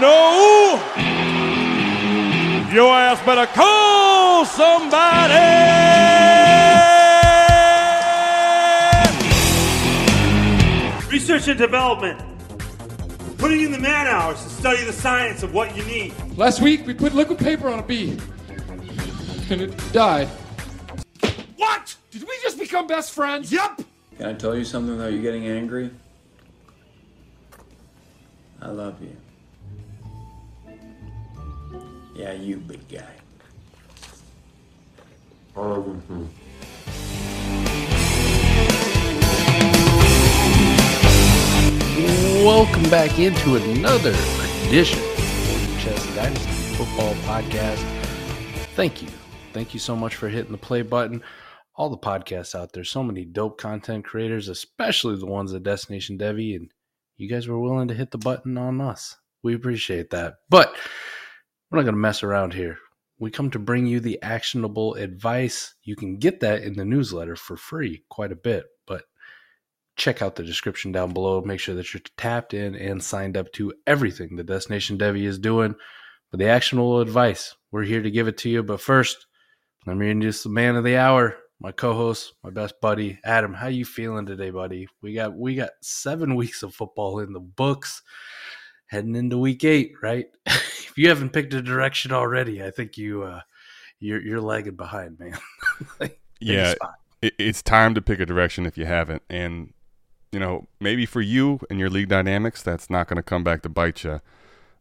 know your ass better call somebody. Research and development. Putting in the man hours to study the science of what you need. Last week, we put liquid paper on a bee. And it died. What? Did we just become best friends? Yup. Can I tell you something without you getting angry? I love you. Yeah, you big guy. Welcome back into another edition of the Chess Dynasty Football Podcast. Thank you. Thank you so much for hitting the play button. All the podcasts out there, so many dope content creators, especially the ones at Destination Devy, and you guys were willing to hit the button on us. We appreciate that. But we're not going to mess around here. We come to bring you the actionable advice. You can get that in the newsletter for free, quite a bit. But check out the description down below. Make sure that you're tapped in and signed up to everything the Destination Devy is doing. But the actionable advice, we're here to give it to you. But first, let me introduce the man of the hour, my co-host, my best buddy, Adam. How you feeling today, buddy? We got we got seven weeks of football in the books, heading into week eight, right? if you haven't picked a direction already, I think you uh you're you're lagging behind, man. A Yeah, it, it's time to pick a direction if you haven't. And, you know, maybe for you and your league dynamics, that's not going to come back to bite you.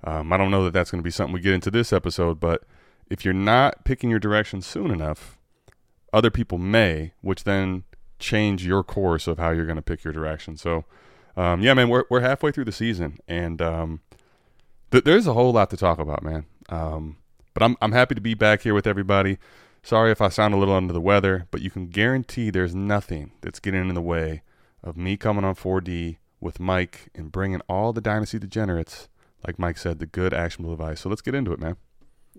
Um, I don't know that that's going to be something we get into this episode, but if you're not picking your direction soon enough, other people may, which then change your course of how you're going to pick your direction. So, um, yeah, man, we're, we're halfway through the season, and um, th- there's a whole lot to talk about, man. Um, but I'm, I'm happy to be back here with everybody. Sorry if I sound a little under the weather, but you can guarantee there's nothing that's getting in the way of me coming on 4D with Mike and bringing all the Dynasty degenerates, like Mike said, the good actionable advice. So let's get into it, man.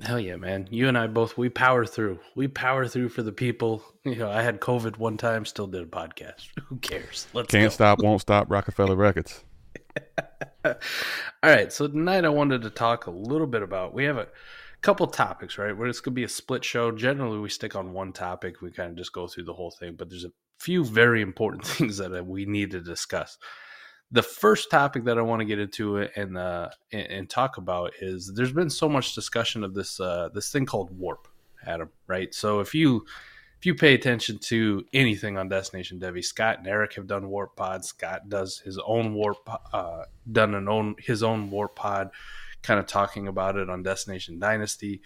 Hell yeah, man. You and I both we power through. We power through for the people. You know, I had COVID one time, still did a podcast. Who cares? Let's Can't go. stop, won't stop, Roc-A-Fella Records. All right, so tonight I wanted to talk a little bit about. We have a couple topics, right? Where it's gonna be a split show. Generally, we stick on one topic. We kind of just go through the whole thing, but there's a few very important things that uh, we need to discuss. The first topic that I want to get into and uh, and, talk about is there's been so much discussion of this uh, this thing called warp, Adam. Right? So if you if you pay attention to anything on Destination Devy, Scott and Eric have done warp pods. Scott does his own warp, uh, done an own his own warp pod, kind of talking about it on Destination Dynasty.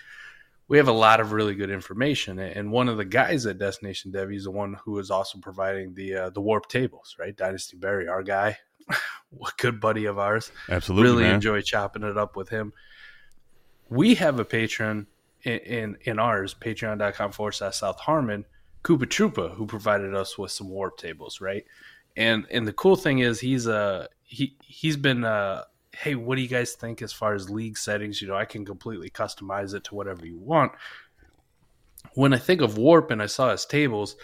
We have a lot of really good information, and one of the guys at Destination Devy is the one who is also providing the uh, the warp tables, right? Dynasty Barry, our guy, a good buddy of ours Absolutely, really man. enjoy chopping it up with him. We have a patron in in, in ours, patreon.com forward slash South Harmon, Koopa Troopa, who provided us with some warp tables, right? And and the cool thing is he's uh he he's been uh hey, what do you guys think as far as league settings? You know, I can completely customize it to whatever you want. When I think of warp and I saw his tables,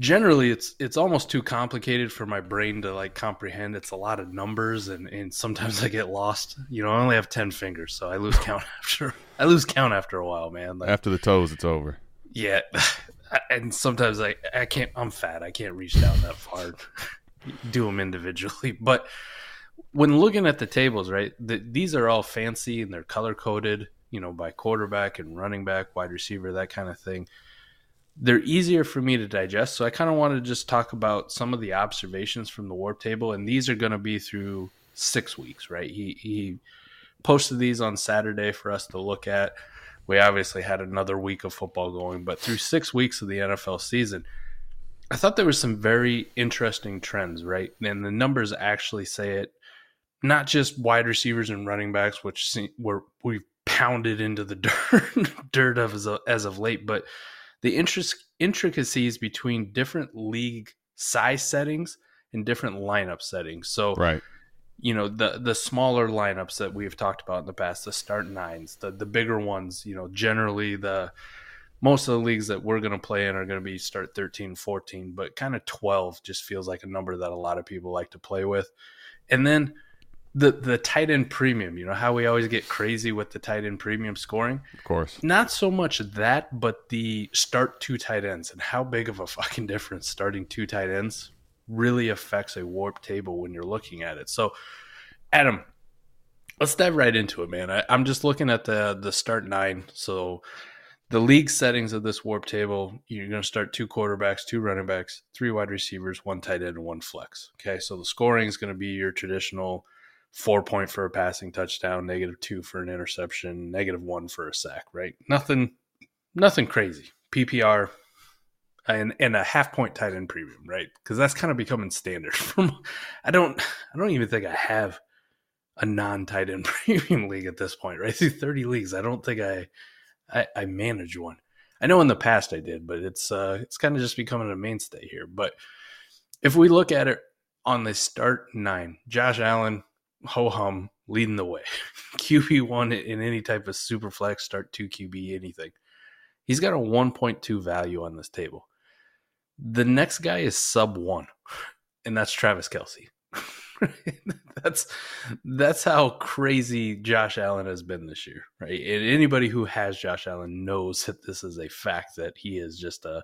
generally it's it's almost too complicated for my brain to like comprehend. It's a lot of numbers and and sometimes i get lost. You know i only have 10 fingers so i lose count after i lose count after a while man. Like, After the toes, it's over. yeah. And sometimes i i can't i'm fat. I can't reach down that far do them individually. But when looking at the tables right the, these are all fancy and they're color coded you know by quarterback and running back wide receiver that kind of thing they're easier for me to digest. So I kind of want to just talk about some of the observations from the warp table, and these are going to be through six weeks, right? He he posted these on Saturday for us to look at. We obviously had another week of football going, but through six weeks of the NFL season, I thought there were some very interesting trends, right? And the numbers actually say it. Not just wide receivers and running backs, which were we've pounded into the dirt dirt of as of, as of late, but the interest, intricacies between different league size settings and different lineup settings. So, Right. you know, the the smaller lineups that we've talked about in the past, the start nines, the the bigger ones, you know, generally the most of the leagues that we're going to play in are going to be start 13, 14, but kind of 12 just feels like a number that a lot of people like to play with. And then the the tight end premium. You know how we always get crazy with the tight end premium scoring. Of course. Not so much that, but the start two tight ends and how big of a fucking difference starting two tight ends really affects a warp table when you're looking at it. So, Adam, let's dive right into it, man. I, I'm just looking at the the start nine. So the league settings of this warp table, you're going to start two quarterbacks, two running backs, three wide receivers, one tight end, and one flex. Okay, so the scoring is going to be your traditional four point for a passing touchdown, negative two for an interception, negative one for a sack. Right? Nothing, nothing crazy. PPR. And, and a half point tight end premium, right? Because that's kind of becoming standard. From I don't I don't even think I have a non tight end premium league at this point, right? Through 30 leagues. I don't think I, I, I manage one. I know in the past I did, but it's uh it's kind of just becoming a mainstay here. But if we look at it on the start nine, Josh Allen, ho hum, leading the way. QB one in any type of super flex, start two QB, anything. He's got a 1.2 value on this table. The next guy is sub one, and that's Travis Kelce. that's that's how crazy Josh Allen has been this year, right? And anybody who has Josh Allen knows that this is a fact that he is just a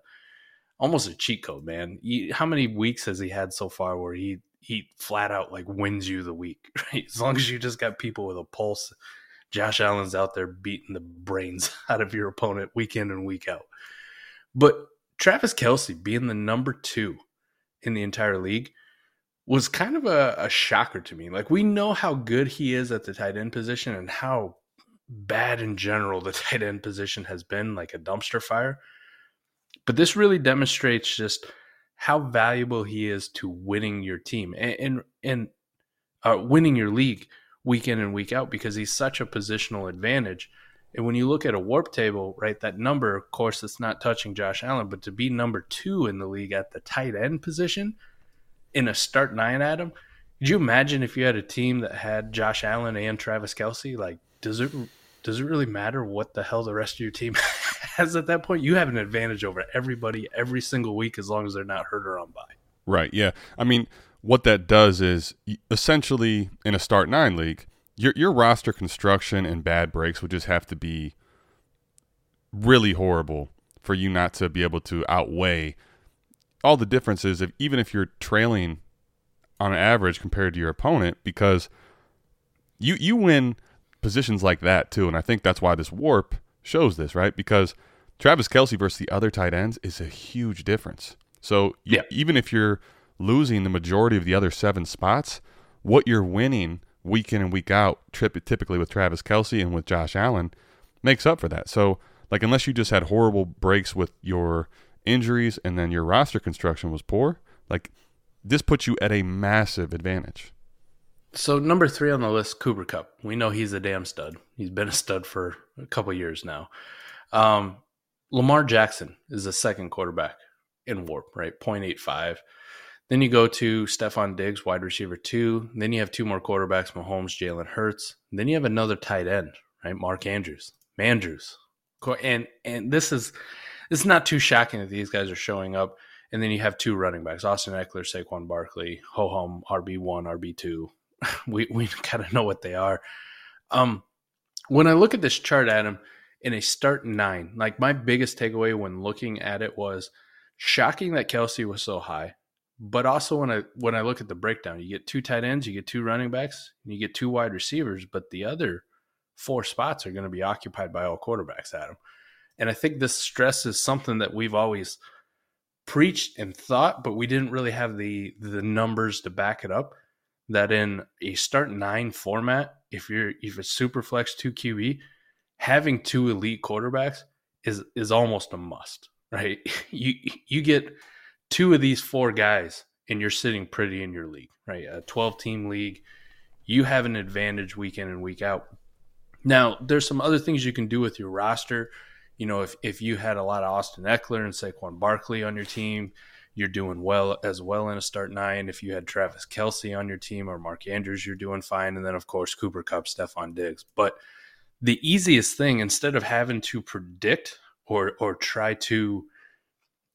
almost a cheat code, man. He, how many weeks has he had so far where he he flat out like wins you the week, right? As long as you just got people with a pulse, Josh Allen's out there beating the brains out of your opponent week in and week out. But Travis Kelce being the number two in the entire league was kind of a, a, shocker to me. Like we know how good he is at the tight end position and how bad in general the tight end position has been, like a dumpster fire. But this really demonstrates just how valuable he is to winning your team and and, and uh, winning your league week in and week out because he's such a positional advantage. And when you look at a warp table, right, that number, of course, it's not touching Josh Allen, but to be number two in the league at the tight end position – in a start nine, Adam, could you imagine if you had a team that had Josh Allen and Travis Kelce? Like, does it does it really matter what the hell the rest of your team has at that point? You have an advantage over everybody every single week as long as they're not hurt or on bye. Right. Yeah. I mean, what that does is essentially in a start nine league, your your roster construction and bad breaks would just have to be really horrible for you not to be able to outweigh all the differences if even if you're trailing on average compared to your opponent because you you win positions like that too and I think that's why this warp shows this right because Travis Kelce versus the other tight ends is a huge difference so yeah. even if you're losing the majority of the other seven spots what you're winning week in and week out typically with Travis Kelce and with Josh Allen makes up for that so like unless you just had horrible breaks with your injuries, and then your roster construction was poor, like this puts you at a massive advantage. So number three on the list, Cooper Kupp. We know he's a damn stud. He's been a stud for a couple years now. Um, Lamar Jackson is the second quarterback in WARP, right? 0.85. Then you go to Stefon Diggs, wide receiver two. Then you have two more quarterbacks, Mahomes, Jalen Hurts. Then you have another tight end, right? Mark Andrews, Mandrews. And and this is it's not too shocking that these guys are showing up. And then you have two running backs, Austin Ekeler, Saquon Barkley, ho hum, RB one, RB two. we we kind of know what they are. Um, when I look at this chart, Adam, in a start nine, like my biggest takeaway when looking at it was shocking that Kelce was so high. But also when I when I look at the breakdown, you get two tight ends, you get two running backs, you get two wide receivers, but the other four spots are going to be occupied by all quarterbacks, Adam. And I think this stress is something that we've always preached and thought, but we didn't really have the the numbers to back it up. That in a start nine format, if you're if it's super flex two QB, having two elite quarterbacks is is almost a must, right? You you get two of these four guys and you're sitting pretty in your league, right? A 12 team league, you have an advantage week in and week out. Now, there's some other things you can do with your roster you know, if, if you had a lot of Austin Ekeler and Saquon Barkley on your team, you're doing well as well in a start nine. If you had Travis Kelce on your team or Mark Andrews, you're doing fine. And then, of course, Cooper Kupp, Stefon Diggs. But the easiest thing, instead of having to predict or or try to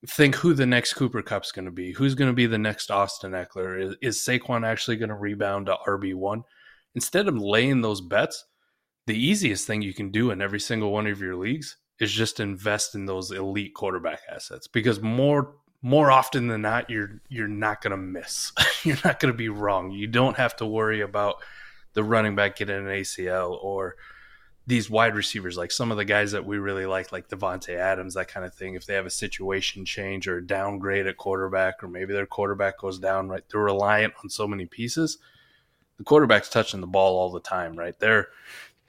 think who the next Cooper Kupp's going to be, who's going to be the next Austin Ekeler, is, is Saquon actually going to rebound to RB one? instead of laying those bets, the easiest thing you can do in every single one of your leagues is just invest in those elite quarterback assets because more more often than not you're you're not going to miss. you're not going to be wrong. You don't have to worry about the running back getting an ACL or these wide receivers, like some of the guys that we really like, like Davante Adams, that kind of thing. If they have a situation change or downgrade at quarterback, or maybe their quarterback goes down, right? They're reliant on so many pieces. The quarterback's touching the ball all the time, right? They're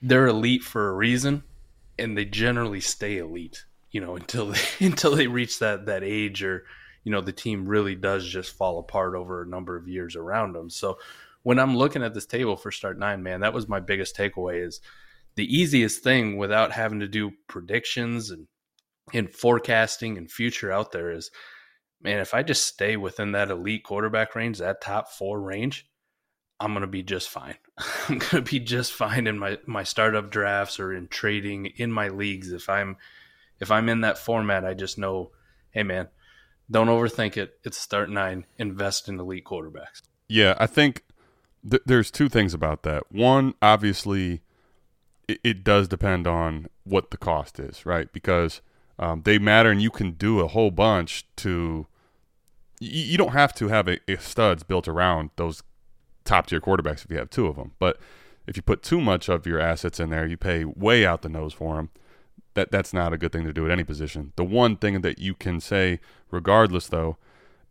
they're elite for a reason, and they generally stay elite, you know, until they until they reach that that age or you know the team really does just fall apart over a number of years around them. So when I'm looking at this table for start nine, man, that was my biggest takeaway is the easiest thing without having to do predictions and and forecasting and future out there is man, if I just stay within that elite quarterback range, that top four range, I'm gonna be just fine. I'm gonna be just fine in my my startup drafts or in trading in my leagues. If I'm if I'm in that format, I just know, hey man, don't overthink it. It's start nine. Invest in elite quarterbacks. Yeah, I think th- there's two things about that. One, obviously, it, it, does depend on what the cost is, right? Because um, they matter, and you can do a whole bunch to. You, you don't have to have a, a studs built around those top tier quarterbacks if you have two of them, but if you put too much of your assets in there, you pay way out the nose for them. That that's not a good thing to do at any position. The one thing that you can say, regardless, though,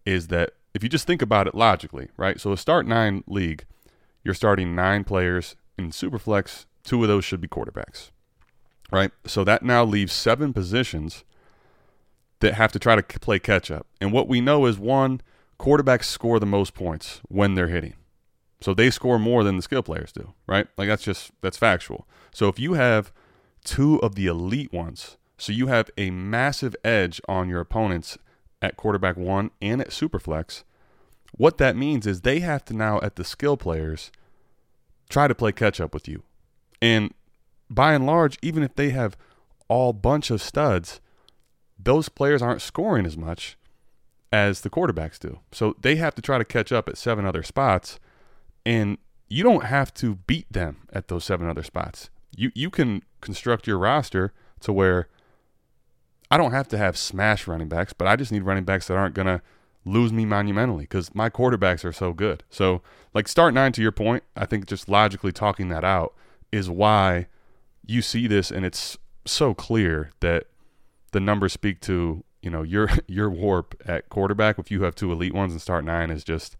is that if you just think about it logically, right? So a start nine league, you're starting nine players in Superflex two of those should be quarterbacks, right? So that now leaves seven positions that have to try to play catch up. And what we know is one, quarterbacks score the most points when they're hitting. So they score more than the skill players do, right? Like that's just that's factual. So if you have two of the elite ones, so you have a massive edge on your opponents at quarterback 1 and at superflex, what that means is they have to now at the skill players try to play catch up with you and by and large, even if they have all bunch of studs, those players aren't scoring as much as the quarterbacks do. So they have to try to catch up at seven other spots, and you don't have to beat them at those seven other spots. You you can construct your roster to where I don't have to have smash running backs, but I just need running backs that aren't gonna lose me monumentally because my quarterbacks are so good. So like start nine to your point, I think just logically talking that out is why you see this and it's so clear that the numbers speak to you know your your warp at quarterback if you have two elite ones and start nine is just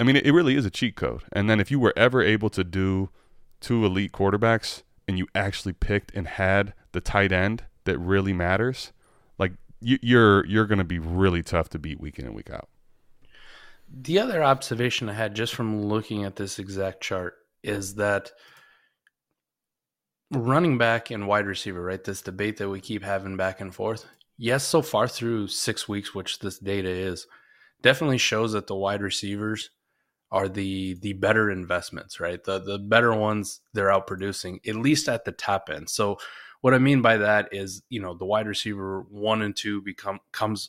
i mean it, it really is a cheat code and then if you were ever able to do two elite quarterbacks and you actually picked and had the tight end that really matters like you, you're you're going to be really tough to beat week in and week out the other observation i had just from looking at this exact chart is that running back and wide receiver, right? This debate that we keep having back and forth. Yes, so far through six weeks, which this data is, definitely shows that the wide receivers are the the better investments, right? The the better ones they're out producing, at least at the top end. So what I mean by that is, you know, the wide receiver one and two become comes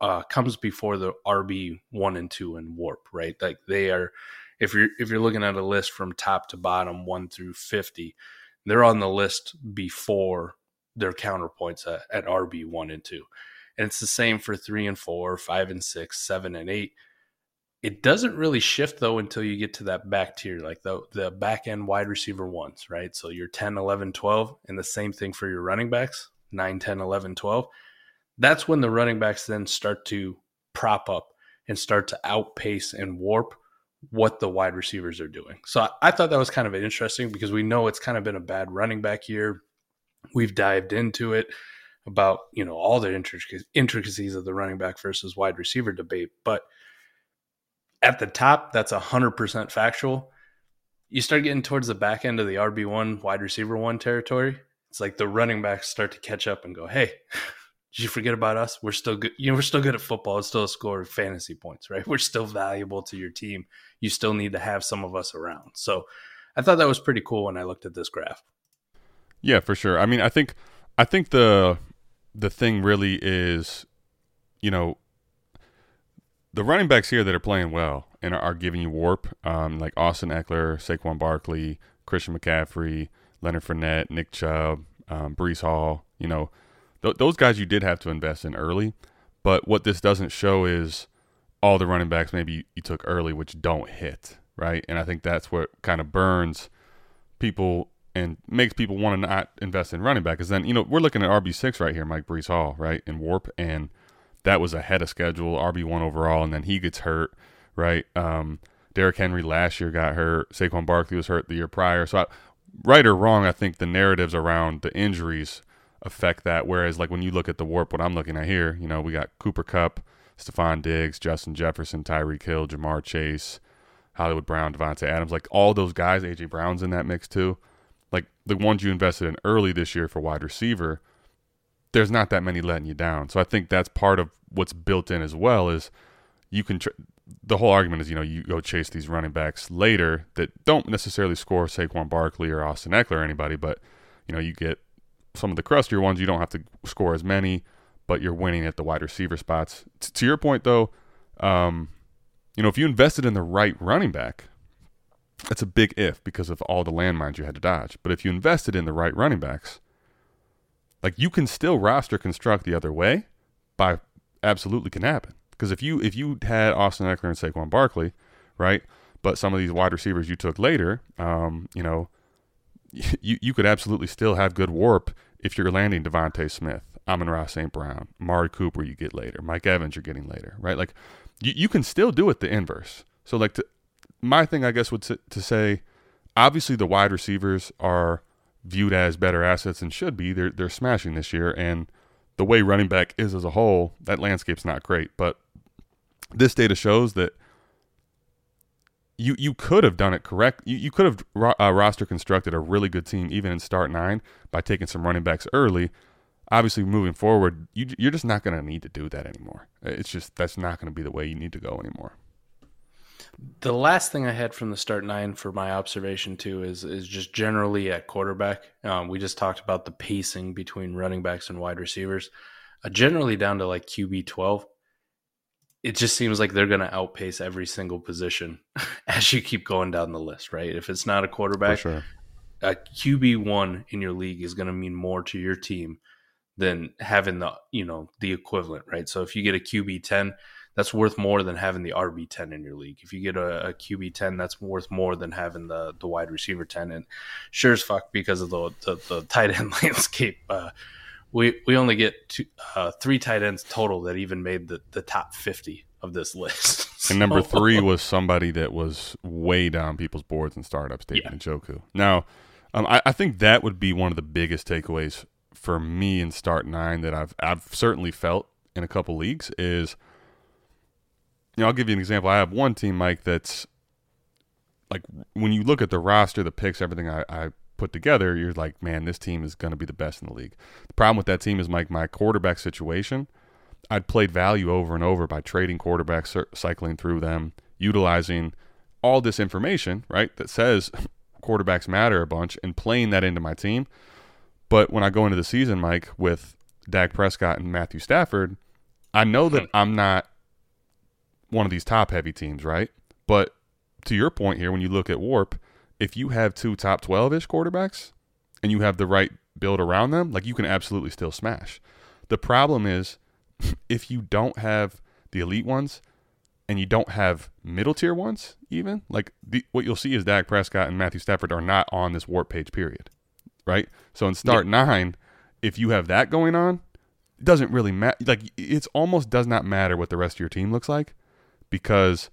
uh comes before the RB one and two in warp, right? Like they are if you're if you're looking at a list from top to bottom, one through fifty, they're on the list before their counterpoints at, at RB one and two. And it's the same for three and four, five and six, seven and eight. It doesn't really shift though until you get to that back tier, like the, the back end wide receiver ones, right? So you're 10, 11, 12, and the same thing for your running backs 9, 10, 11, 12. That's when the running backs then start to prop up and start to outpace and warp what the wide receivers are doing. So I, I thought that was kind of interesting because we know it's kind of been a bad running back year. We've dived into it about you know all the intricacies of the running back versus wide receiver debate, but at the top, that's hundred percent factual. You start getting towards the back end of the RB one wide receiver one territory. It's like the running backs start to catch up and go, "Hey, did you forget about us? We're still good. You know, we're still good at football. It's still a score of fantasy points, right? We're still valuable to your team. You still need to have some of us around. So I thought that was pretty cool when I looked at this graph. Yeah, for sure. I mean, I think I think the the thing really is, you know, the running backs here that are playing well and are giving you warp, um, like Austin Ekeler, Saquon Barkley, Christian McCaffrey, Leonard Fournette, Nick Chubb, um, Breece Hall, you know, th- those guys you did have to invest in early. But what this doesn't show is all the running backs maybe you took early, which don't hit, right? And I think that's what kind of burns people and makes people want to not invest in running back. Because then, you know, we're looking at RB6 right here, Mike Breece Hall, right, in Warp. And that was ahead of schedule, RB1 overall. And then he gets hurt, right? Um, Derrick Henry last year got hurt. Saquon Barkley was hurt the year prior. So, I, right or wrong, I think the narratives around the injuries affect that. Whereas, like when you look at the warp, what I'm looking at here, you know, we got Cooper Kupp, Stefon Diggs, Justin Jefferson, Tyreek Hill, Ja'Marr Chase, Hollywood Brown, Davante Adams, like all those guys. AJ Brown's in that mix too. Like the ones you invested in early this year for wide receiver, there's not that many letting you down. So I think that's part of what's built in as well is you can. Tr- the whole argument is, you know, you go chase these running backs later that don't necessarily score Saquon Barkley or Austin Ekeler or anybody, but you know, you get some of the crustier ones. You don't have to score as many, but you're winning at the wide receiver spots. T- to your point, though, um, you know, if you invested in the right running back, that's a big if because of all the landmines you had to dodge. But if you invested in the right running backs, like you can still roster construct the other way by absolutely can happen. Because if you if you had Austin Ekeler and Saquon Barkley, right, but some of these wide receivers you took later, um, you know, you you could absolutely still have good warp if you're landing DeVonta Smith, Amon-Ra St. Brown, Mari Cooper you get later, Mike Evans you're getting later, right? Like you, you can still do it the inverse. So like to, my thing I guess would to, to say, obviously the wide receivers are viewed as better assets and should be. They're they're smashing this year, and the way running back is as a whole, that landscape's not great. But this data shows that you you could have done it correct. You, you could have ro- uh, roster constructed a really good team even in start nine by taking some running backs early. Obviously, moving forward, you, you're just not going to need to do that anymore. It's just that's not going to be the way you need to go anymore. The last thing I had from the start nine for my observation too is is just generally at quarterback. Um, we just talked about the pacing between running backs and wide receivers. Uh, generally down to like QB twelve, it just seems like they're going to outpace every single position as you keep going down the list, right? If it's not a quarterback, sure. a QB one in your league is going to mean more to your team than having the you know the equivalent, right? So if you get a QB ten, that's worth more than having the RB ten in your league. If you get a, a QB ten, that's worth more than having the the wide receiver ten. And sure as fuck, because of the the, the tight end landscape, uh, we we only get two, uh, three tight ends total that even made the the top fifty of this list. And number three was somebody that was way down people's boards in startups, David Yeah. Njoku. Now, um, I, I think that would be one of the biggest takeaways for me in start nine that I've I've certainly felt in a couple leagues is, you know, I'll give you an example. I have one team, Mike, that's like when you look at the roster, the picks, everything I, I put together, you're like, man, this team is going to be the best in the league. The problem with that team is, Mike, my quarterback situation. I'd played value over and over by trading quarterbacks, cycling through them, utilizing all this information, right, that says quarterbacks matter a bunch and playing that into my team. But when I go into the season, Mike, with Dak Prescott and Matthew Stafford, I know that hmm. I'm not one of these top heavy teams, right? But to your point here, when you look at Warp, if you have two top 12 ish quarterbacks and you have the right build around them, like you can absolutely still smash. The problem is if you don't have the elite ones and you don't have middle tier ones, even like the, what you'll see is Dak Prescott and Matthew Stafford are not on this warp page, period. Right. So in start nine, if you have that going on, it doesn't really matter. Like it almost does not matter what the rest of your team looks like because,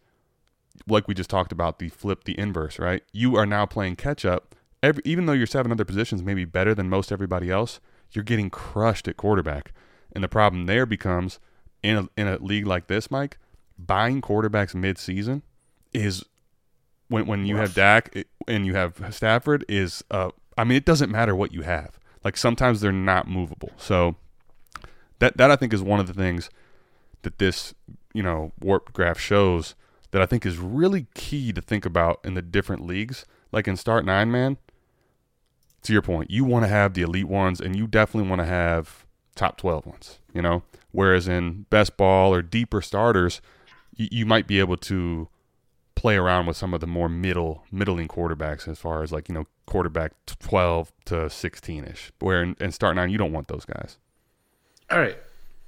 like we just talked about, the flip, the inverse, right? You are now playing catch up. Every, even though your seven other positions may be better than most everybody else, you're getting crushed at quarterback. And the problem there becomes in a, in a league like this, Mike, buying quarterbacks mid-season is when when you have Dak and you have Stafford is uh I mean it doesn't matter what you have. Like sometimes they're not movable. So that that I think is one of the things that this, you know, warp graph shows that I think is really key to think about in the different leagues. Like in start 9 man, to your point, you want to have the elite ones and you definitely want to have top 12 ones, you know? Whereas in best ball or deeper starters, you, you might be able to play around with some of the more middle middling quarterbacks as far as like you know quarterback 12 to 16 ish where in, in start nine you don't want those guys All right.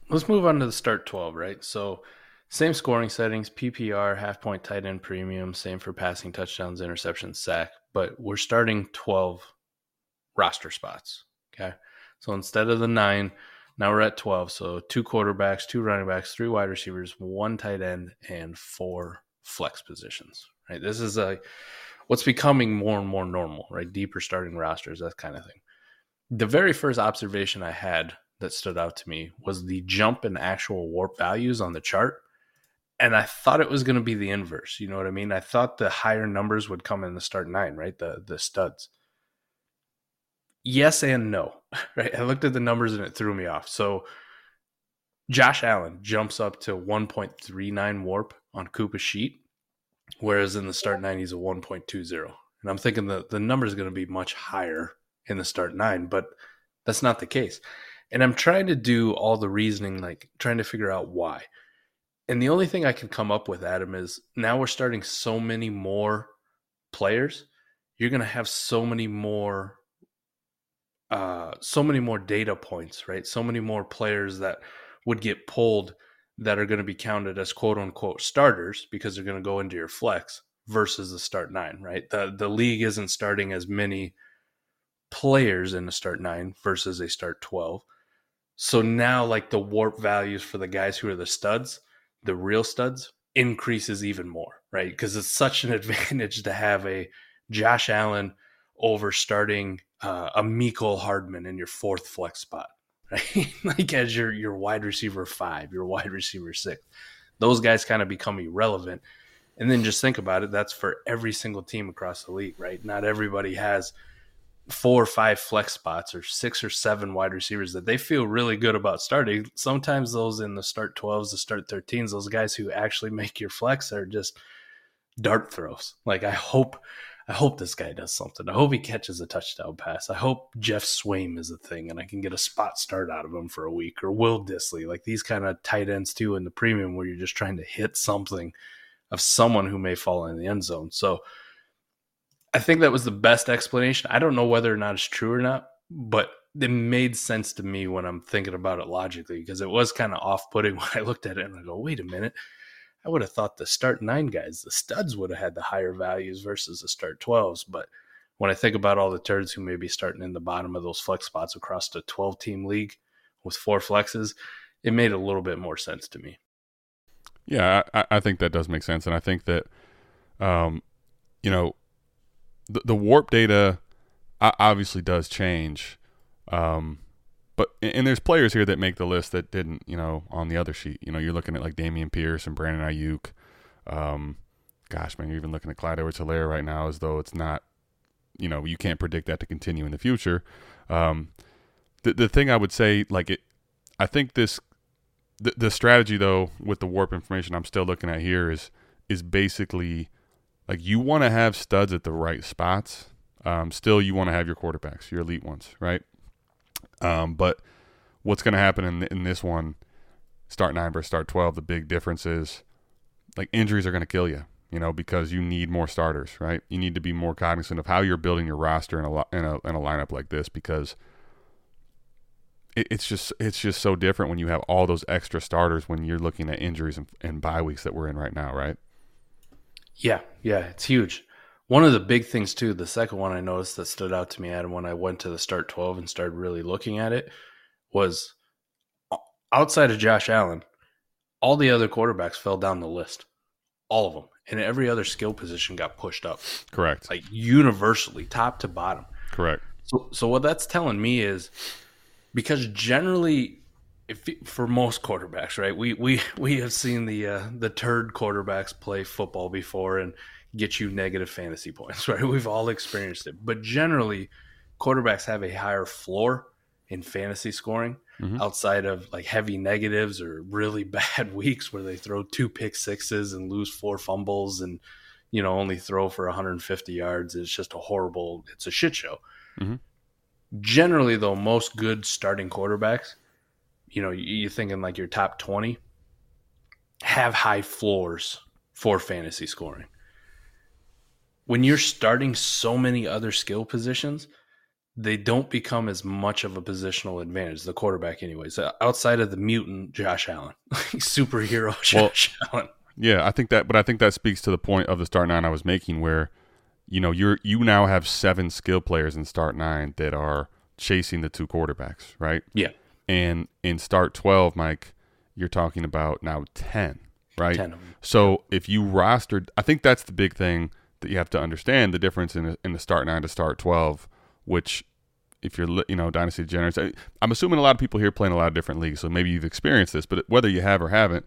Let's move on to the start 12, right? So, same scoring settings, PPR, half point tight end premium, same for passing touchdowns, interceptions, sack, but we're starting 12 roster spots. Okay. So, instead of the nine, now we're at 12. So, two quarterbacks, two running backs, three wide receivers, one tight end, and four flex positions, right? This is a what's becoming more and more normal, right? Deeper starting rosters, that kind of thing. The very first observation I had that stood out to me was the jump in actual warp values on the chart. And I thought it was going to be the inverse. You know what I mean? I thought the higher numbers would come in the start nine, right? The the studs. Yes and no. Right. I looked at the numbers and it threw me off. So Josh Allen jumps up to 1.39 warp on Koopa's sheet, whereas in the start nine he's a 1.20. And I'm thinking the, the number is going to be much higher in the start nine, but that's not the case. And I'm trying to do all the reasoning, like trying to figure out why. And the only thing I can come up with, Adam, is now we're starting so many more players. You're going to have so many more, uh, so many more data points, right? So many more players that would get pulled that are going to be counted as quote unquote starters because they're going to go into your flex versus the start nine, right? The the league isn't starting as many players in the start nine versus a start twelve. So now, like the warp values for the guys who are the studs, the real studs, increases even more, right? Because it's such an advantage to have a Josh Allen over starting uh, a Mecole Hardman in your fourth flex spot, right? like as your your wide receiver five, your wide receiver six. Those guys kind of become irrelevant. And then just think about it. That's for every single team across the league, right? Not everybody has four or five flex spots or six or seven wide receivers that they feel really good about starting. Sometimes those in the start 12s, the start 13s, those guys who actually make your flex are just dart throws. Like I hope I hope this guy does something. I hope he catches a touchdown pass. I hope Geoff Swaim is a thing and I can get a spot start out of him for a week or Will Dissly, like these kind of tight ends too in the premium where you're just trying to hit something of someone who may fall in the end zone. So I think that was the best explanation. I don't know whether or not it's true or not, but it made sense to me when I'm thinking about it logically because it was kind of off putting when I looked at it and I go, wait a minute. I would have thought the start nine guys, the studs, would have had the higher values versus the start 12s. But when I think about all the turds who may be starting in the bottom of those flex spots across the 12 team league with four flexes, it made a little bit more sense to me. Yeah, I, I think that does make sense, and I think that, um, you know, the, the warp data obviously does change, um, but and there's players here that make the list that didn't, you know, on the other sheet. You know, you're looking at like Dameon Pierce and Brandon Aiyuk. Um, gosh, man, you're even looking at Clyde Edwards-Helaire right now as though it's not, you know, you can't predict that to continue in the future. Um, the the thing I would say, like it, I think this the, the strategy though with the warp information I'm still looking at here is is basically like you want to have studs at the right spots. Um, still, you want to have your quarterbacks, your elite ones, right? Um, but what's going to happen in in this one, start nine versus start twelve? The big difference is like injuries are going to kill you, you know, because you need more starters, right? You need to be more cognizant of how you're building your roster in a in a, in a lineup like this because it, it's just it's just so different when you have all those extra starters when you're looking at injuries and, and bye weeks that we're in right now, right? Yeah, yeah, it's huge. One of the big things too, the second one I noticed that stood out to me, Adam, when I went to the start twelve and started really looking at it, was outside of Josh Allen, all the other quarterbacks fell down the list, all of them, and every other skill position got pushed up. Correct. Like universally, top to bottom. Correct. So, so what that's telling me is because generally, if for most quarterbacks, right, we we we have seen the uh, the turd quarterbacks play football before and get you negative fantasy points, right? We've all experienced it, but generally, quarterbacks have a higher floor in fantasy scoring Mhm. outside of like heavy negatives or really bad weeks where they throw two pick sixes and lose four fumbles and you know only throw for 150 yards. It's just a horrible. It's a shit show. Mhm. Generally, though, most good starting quarterbacks, you know, you- you're thinking like your top 20, have high floors for fantasy scoring. when you're starting so many other skill positions, they don't become as much of a positional advantage. The quarterback, anyways, uh, outside of the mutant Josh Allen, superhero Josh Allen. Yeah, I think that, but I think that speaks to the point of the start nine I was making, where you know you're you now have seven skill players in start nine that are chasing the two quarterbacks, right? Yeah, And in start twelve, Mike, you're talking about now ten, right? 10 of 'em. So if you rostered, I think that's the big thing that you have to understand the difference in the, in the start nine to start twelve, which if you're you know dynasty degenerates, I- I'm assuming a lot of people here playing a lot of different leagues, so maybe you've experienced this, but whether you have or haven't,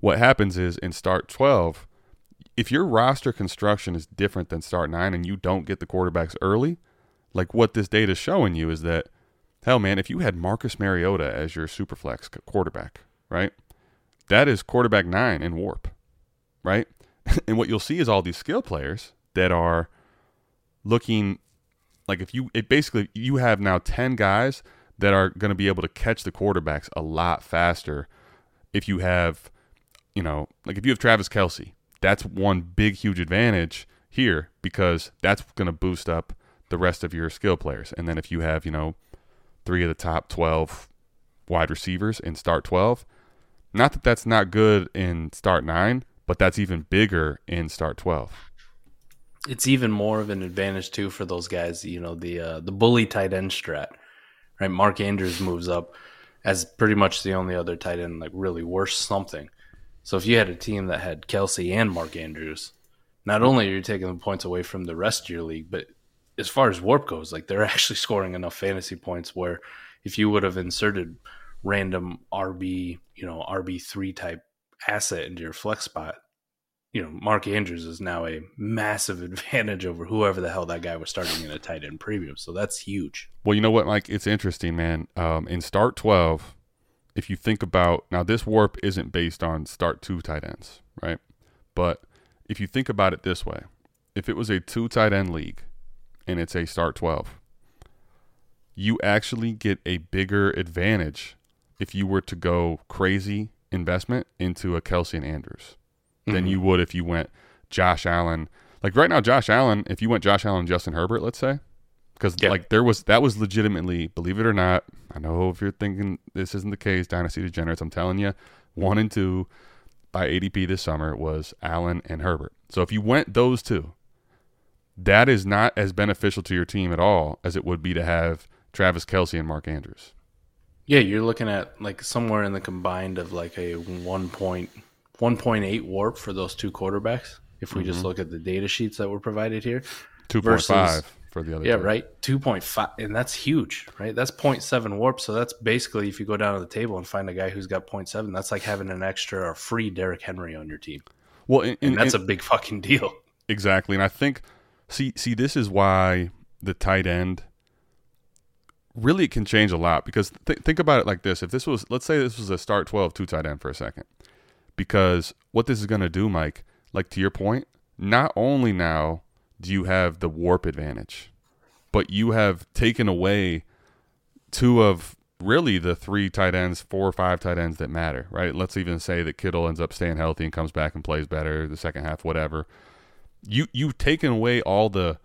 what happens is in start twelve, if your roster construction is different than start nine and you don't get the quarterbacks early, like what this data is showing you is that hell man, if you had Marcus Mariota as your superflex quarterback, right? That is quarterback nine in warp, right? and what you'll see is all these skill players that are looking like if you it basically you have now 10 guys that are going to be able to catch the quarterbacks a lot faster if you have you know like if you have Travis Kelce that's one big huge advantage here because that's going to boost up the rest of your skill players and then if you have you know three of the top 12 wide receivers in start 12 not that that's not good in start 9 but that's even bigger in start 12 it's even more of an advantage too for those guys. You know, the uh, the bully tight end strat, right? Mark Andrews moves up as pretty much the only other tight end like really worth something. So if you had a team that had Kelce and Mark Andrews, not only are you taking the points away from the rest of your league, but as far as warp goes, like they're actually scoring enough fantasy points where if you would have inserted random RB, you know, RB three type asset into your flex spot, you know, Mark Andrews is now a massive advantage over whoever the hell that guy was starting in a tight end premium. So that's huge. Well, you know what, Mike? It's interesting, man. Um, in start 12, if you think about now, this warp isn't based on start two tight ends, right? But if you think about it this way, if it was a two tight end league and it's a start 12, you actually get a bigger advantage if you were to go crazy investment into a Kelce and Andrews than mm-hmm. you would if you went Josh Allen. Like right now, Josh Allen, if you went Josh Allen and Justin Herbert, let's say, because Yeah. like there was that was legitimately, believe it or not, I know if you're thinking this isn't the case, Dynasty Degenerates, I'm telling you, one and two by ADP this summer was Allen and Herbert. So if you went those two, that is not as beneficial to your team at all as it would be to have Travis Kelce and Mark Andrews. Yeah, you're looking at like somewhere in the combined of like a 1. Point, 1.8 warp for those two quarterbacks. If we just mm-hmm. look at the data sheets that were provided here, Two point five for the other. yeah, two. right, two point five, and that's huge, right? That's 0.7 warp. So that's basically if you go down to the table and find a guy who's got 0.7, that's like having an extra or free Derrick Henry on your team, Well, and, and and- that's and- a big fucking deal. Exactly. And I think see see this is why the tight end really can change a lot because th- think about it like this. If this was let's say this was a start 12 two tight end for a second. Because what this is going to do, Mike, like to your point, not only now do you have the warp advantage, but you have taken away two of really the three tight ends, four or five tight ends that matter, right? Let's even say that Kittle ends up staying healthy and comes back and plays better the second half, whatever you you've taken away all the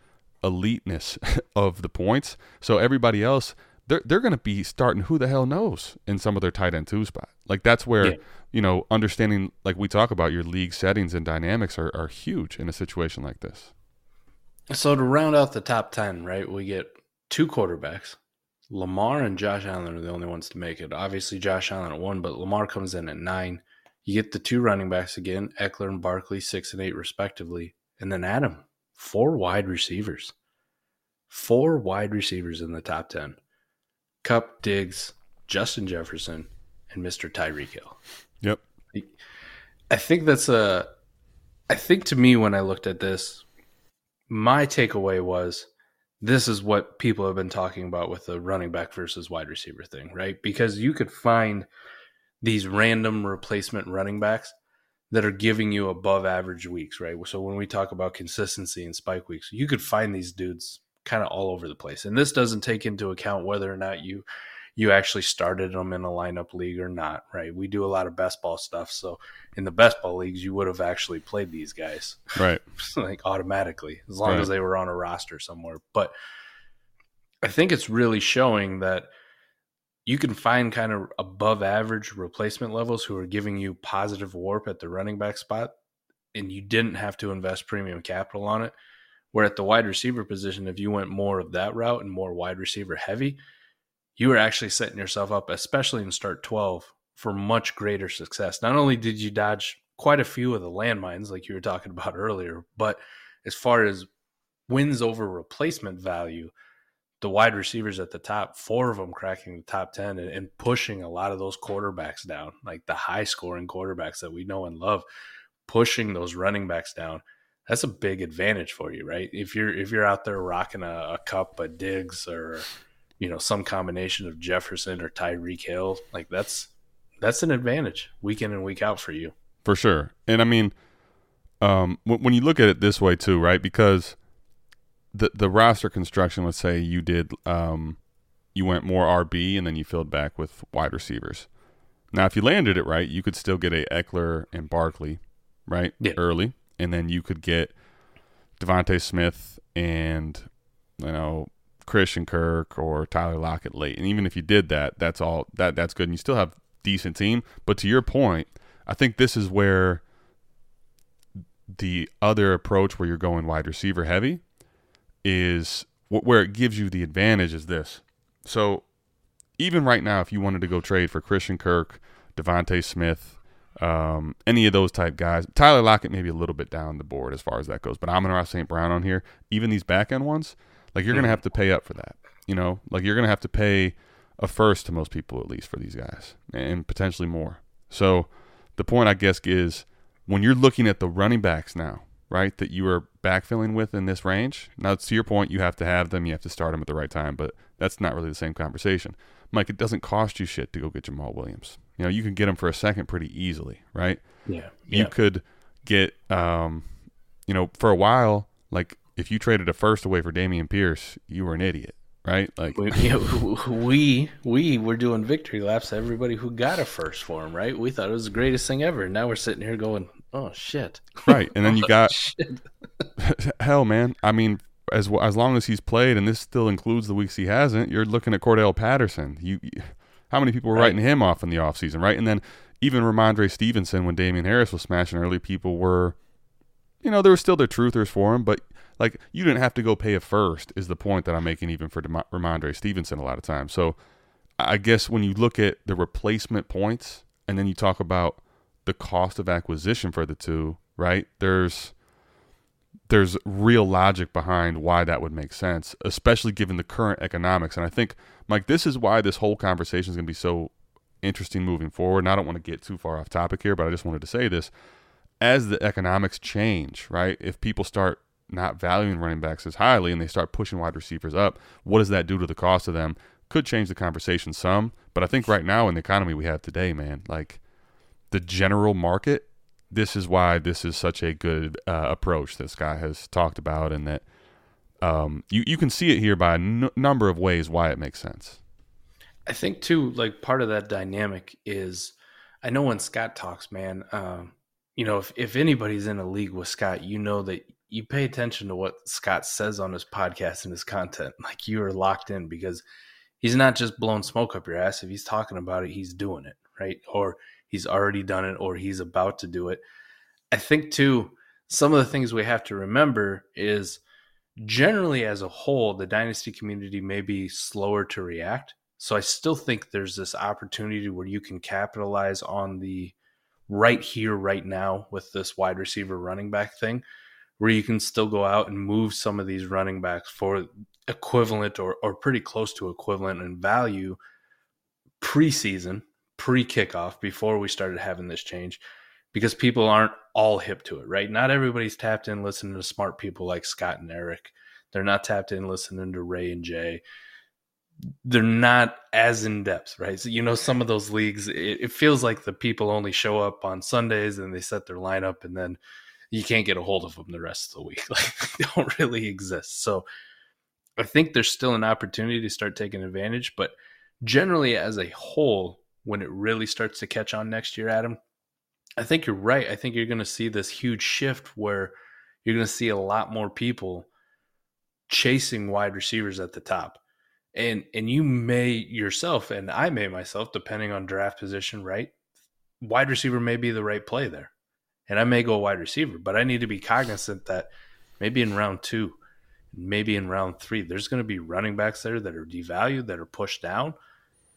eliteness of the points. So everybody else, they're they're going to be starting. Who the hell knows in some of their tight end two spot? Like that's where Yeah. you know understanding, like we talk about, your league settings and dynamics are are huge in a situation like this. So to round out the top 10, right, we get two quarterbacks. Lamar and Josh Allen are the only ones to make it. Obviously, Josh Allen at one, but Lamar comes in at nine. You get the two running backs again, Ekeler and Barkley, six and eight, respectively. And then Adam, four wide receivers. Four wide receivers in the top 10 Kupp, Diggs, Justin Jefferson, and Mr. Tyreek Hill. Yep. I think that's a. I think to me, when I looked at this, my takeaway was this is what people have been talking about with the running back versus wide receiver thing, right? Because you could find these random replacement running backs that are giving you above average weeks, right? So when we talk about consistency and spike weeks, you could find these dudes kind of all over the place. And this doesn't take into account whether or not you you actually started them in a lineup league or not, right? We do a lot of best ball stuff. So in the best ball leagues, you would have actually played these guys Right. like automatically as long Right. as they were on a roster somewhere. But I think it's really showing that you can find kind of above average replacement levels who are giving you positive warp at the running back spot, and you didn't have to invest premium capital on it. Where at the wide receiver position, if you went more of that route and more wide receiver heavy, you were actually setting yourself up, especially in start 12, for much greater success. Not only did you dodge quite a few of the landmines, like you were talking about earlier, but as far as wins over replacement value, the wide receivers at the top, four of them cracking the top 10 and, and pushing a lot of those quarterbacks down, like the high scoring quarterbacks that we know and love, pushing those running backs down. That's a big advantage for you, right? If you're if you're out there rocking a, a Kupp, a Diggs, or you know some combination of Jefferson or Tyreek Hill, like that's that's an advantage week in and week out for you. For sure. And I mean, um, when you look at it this way too, right? Because the the roster construction, let's say you did, um, you went more RB and then you filled back with wide receivers. Now, if you landed it right, you could still get a Ekeler and Barkley, right, Yeah. early, and then you could get DeVonta Smith and you know Christian Kirk or Tyler Lockett late. And even if you did that, that's all that that's good. And you still have decent team. But to your point, I think this is where the other approach where you're going wide receiver heavy is where it gives you the advantage is this. So even right now, if you wanted to go trade for Christian Kirk, DeVonta Smith, um, any of those type guys, Tyler Lockett maybe a little bit down the board as far as that goes. But I'm gonna St. Brown on here. Even these back end ones, like you're gonna have to pay up for that. You know, like you're gonna have to pay a first to most people at least for these guys, and potentially more. So the point I guess is when you're looking at the running backs now, right, that you are backfilling with in this range. Now, to your point, you have to have them, you have to start them at the right time, but that's not really the same conversation. Mike, it doesn't cost you shit to go get Jamaal Williams. You know, you can get him for a second pretty easily, right? Yeah, You could get, um, you know, for a while, like if you traded a first away for Dameon Pierce, you were an idiot, right? Like, we, we we were doing victory laps. to Everybody who got a first for him, right? We thought it was the greatest thing ever. Now we're sitting here going, "Oh shit!" right, and then you oh, got hell, man. I mean, as as long as he's played, and this still includes the weeks he hasn't, you're looking at Cordarrelle Patterson. You, you- how many people were Right. writing him off in the offseason, right? And then even Rhamondre Stevenson, when Damien Harris was smashing early, people were, you know, there were still their truthers for him, but like you didn't have to go pay a first. Is the point that I'm making even for Rhamondre Stevenson a lot of times. So I guess when you look at the replacement points, and then you talk about the cost of acquisition for the two, right? There's there's real logic behind why that would make sense, especially given the current economics. And I think, Mike, this is why this whole conversation is going to be so interesting moving forward. And I don't want to get too far off topic here, but I just wanted to say this. As the economics change, right? If people start not valuing running backs as highly and they start pushing wide receivers up, what does that do to the cost of them? Could change the conversation some. But I think right now in the economy we have today, man, like the general market this is why this is such a good uh, approach this guy has talked about, and that um, you you can see it here by a n- number of ways why it makes sense. I think too, like part of that dynamic is, I know when Scott talks, man. Um, you know, if if anybody's in a league with Scott, you know that you pay attention to what Scott says on his podcast and his content. Like you are locked in because he's not just blowing smoke up your ass. If he's talking about it, he's doing it, right? Or he's already done it, or he's about to do it. I think too, some of the things we have to remember is generally as a whole, the dynasty community may be slower to react. So I still think there's this opportunity where you can capitalize on the right here, right now with this wide receiver running back thing, where you can still go out and move some of these running backs for equivalent or, or pretty close to equivalent in value preseason, pre kickoff, before we started having this change, because people aren't all hip to it, right? Not everybody's tapped in listening to smart people like Scott and Eric. They're not tapped in listening to Ray and Jay. They're not as in depth, right? So, you know, some of those leagues, it, it feels like the people only show up on Sundays and they set their lineup and then you can't get a hold of them the rest of the week. Like they don't really exist. So I think there's still an opportunity to start taking advantage, but generally as a whole, when it really starts to catch on next year, Adam, I think you're right. I think you're going to see this huge shift where you're going to see a lot more people chasing wide receivers at the top. And and you may yourself and I may myself depending on draft position, right? Wide receiver may be the right play there. And I may go wide receiver, but I need to be cognizant that maybe in round 2, maybe in round 3, there's going to be running backs there that are devalued, that are pushed down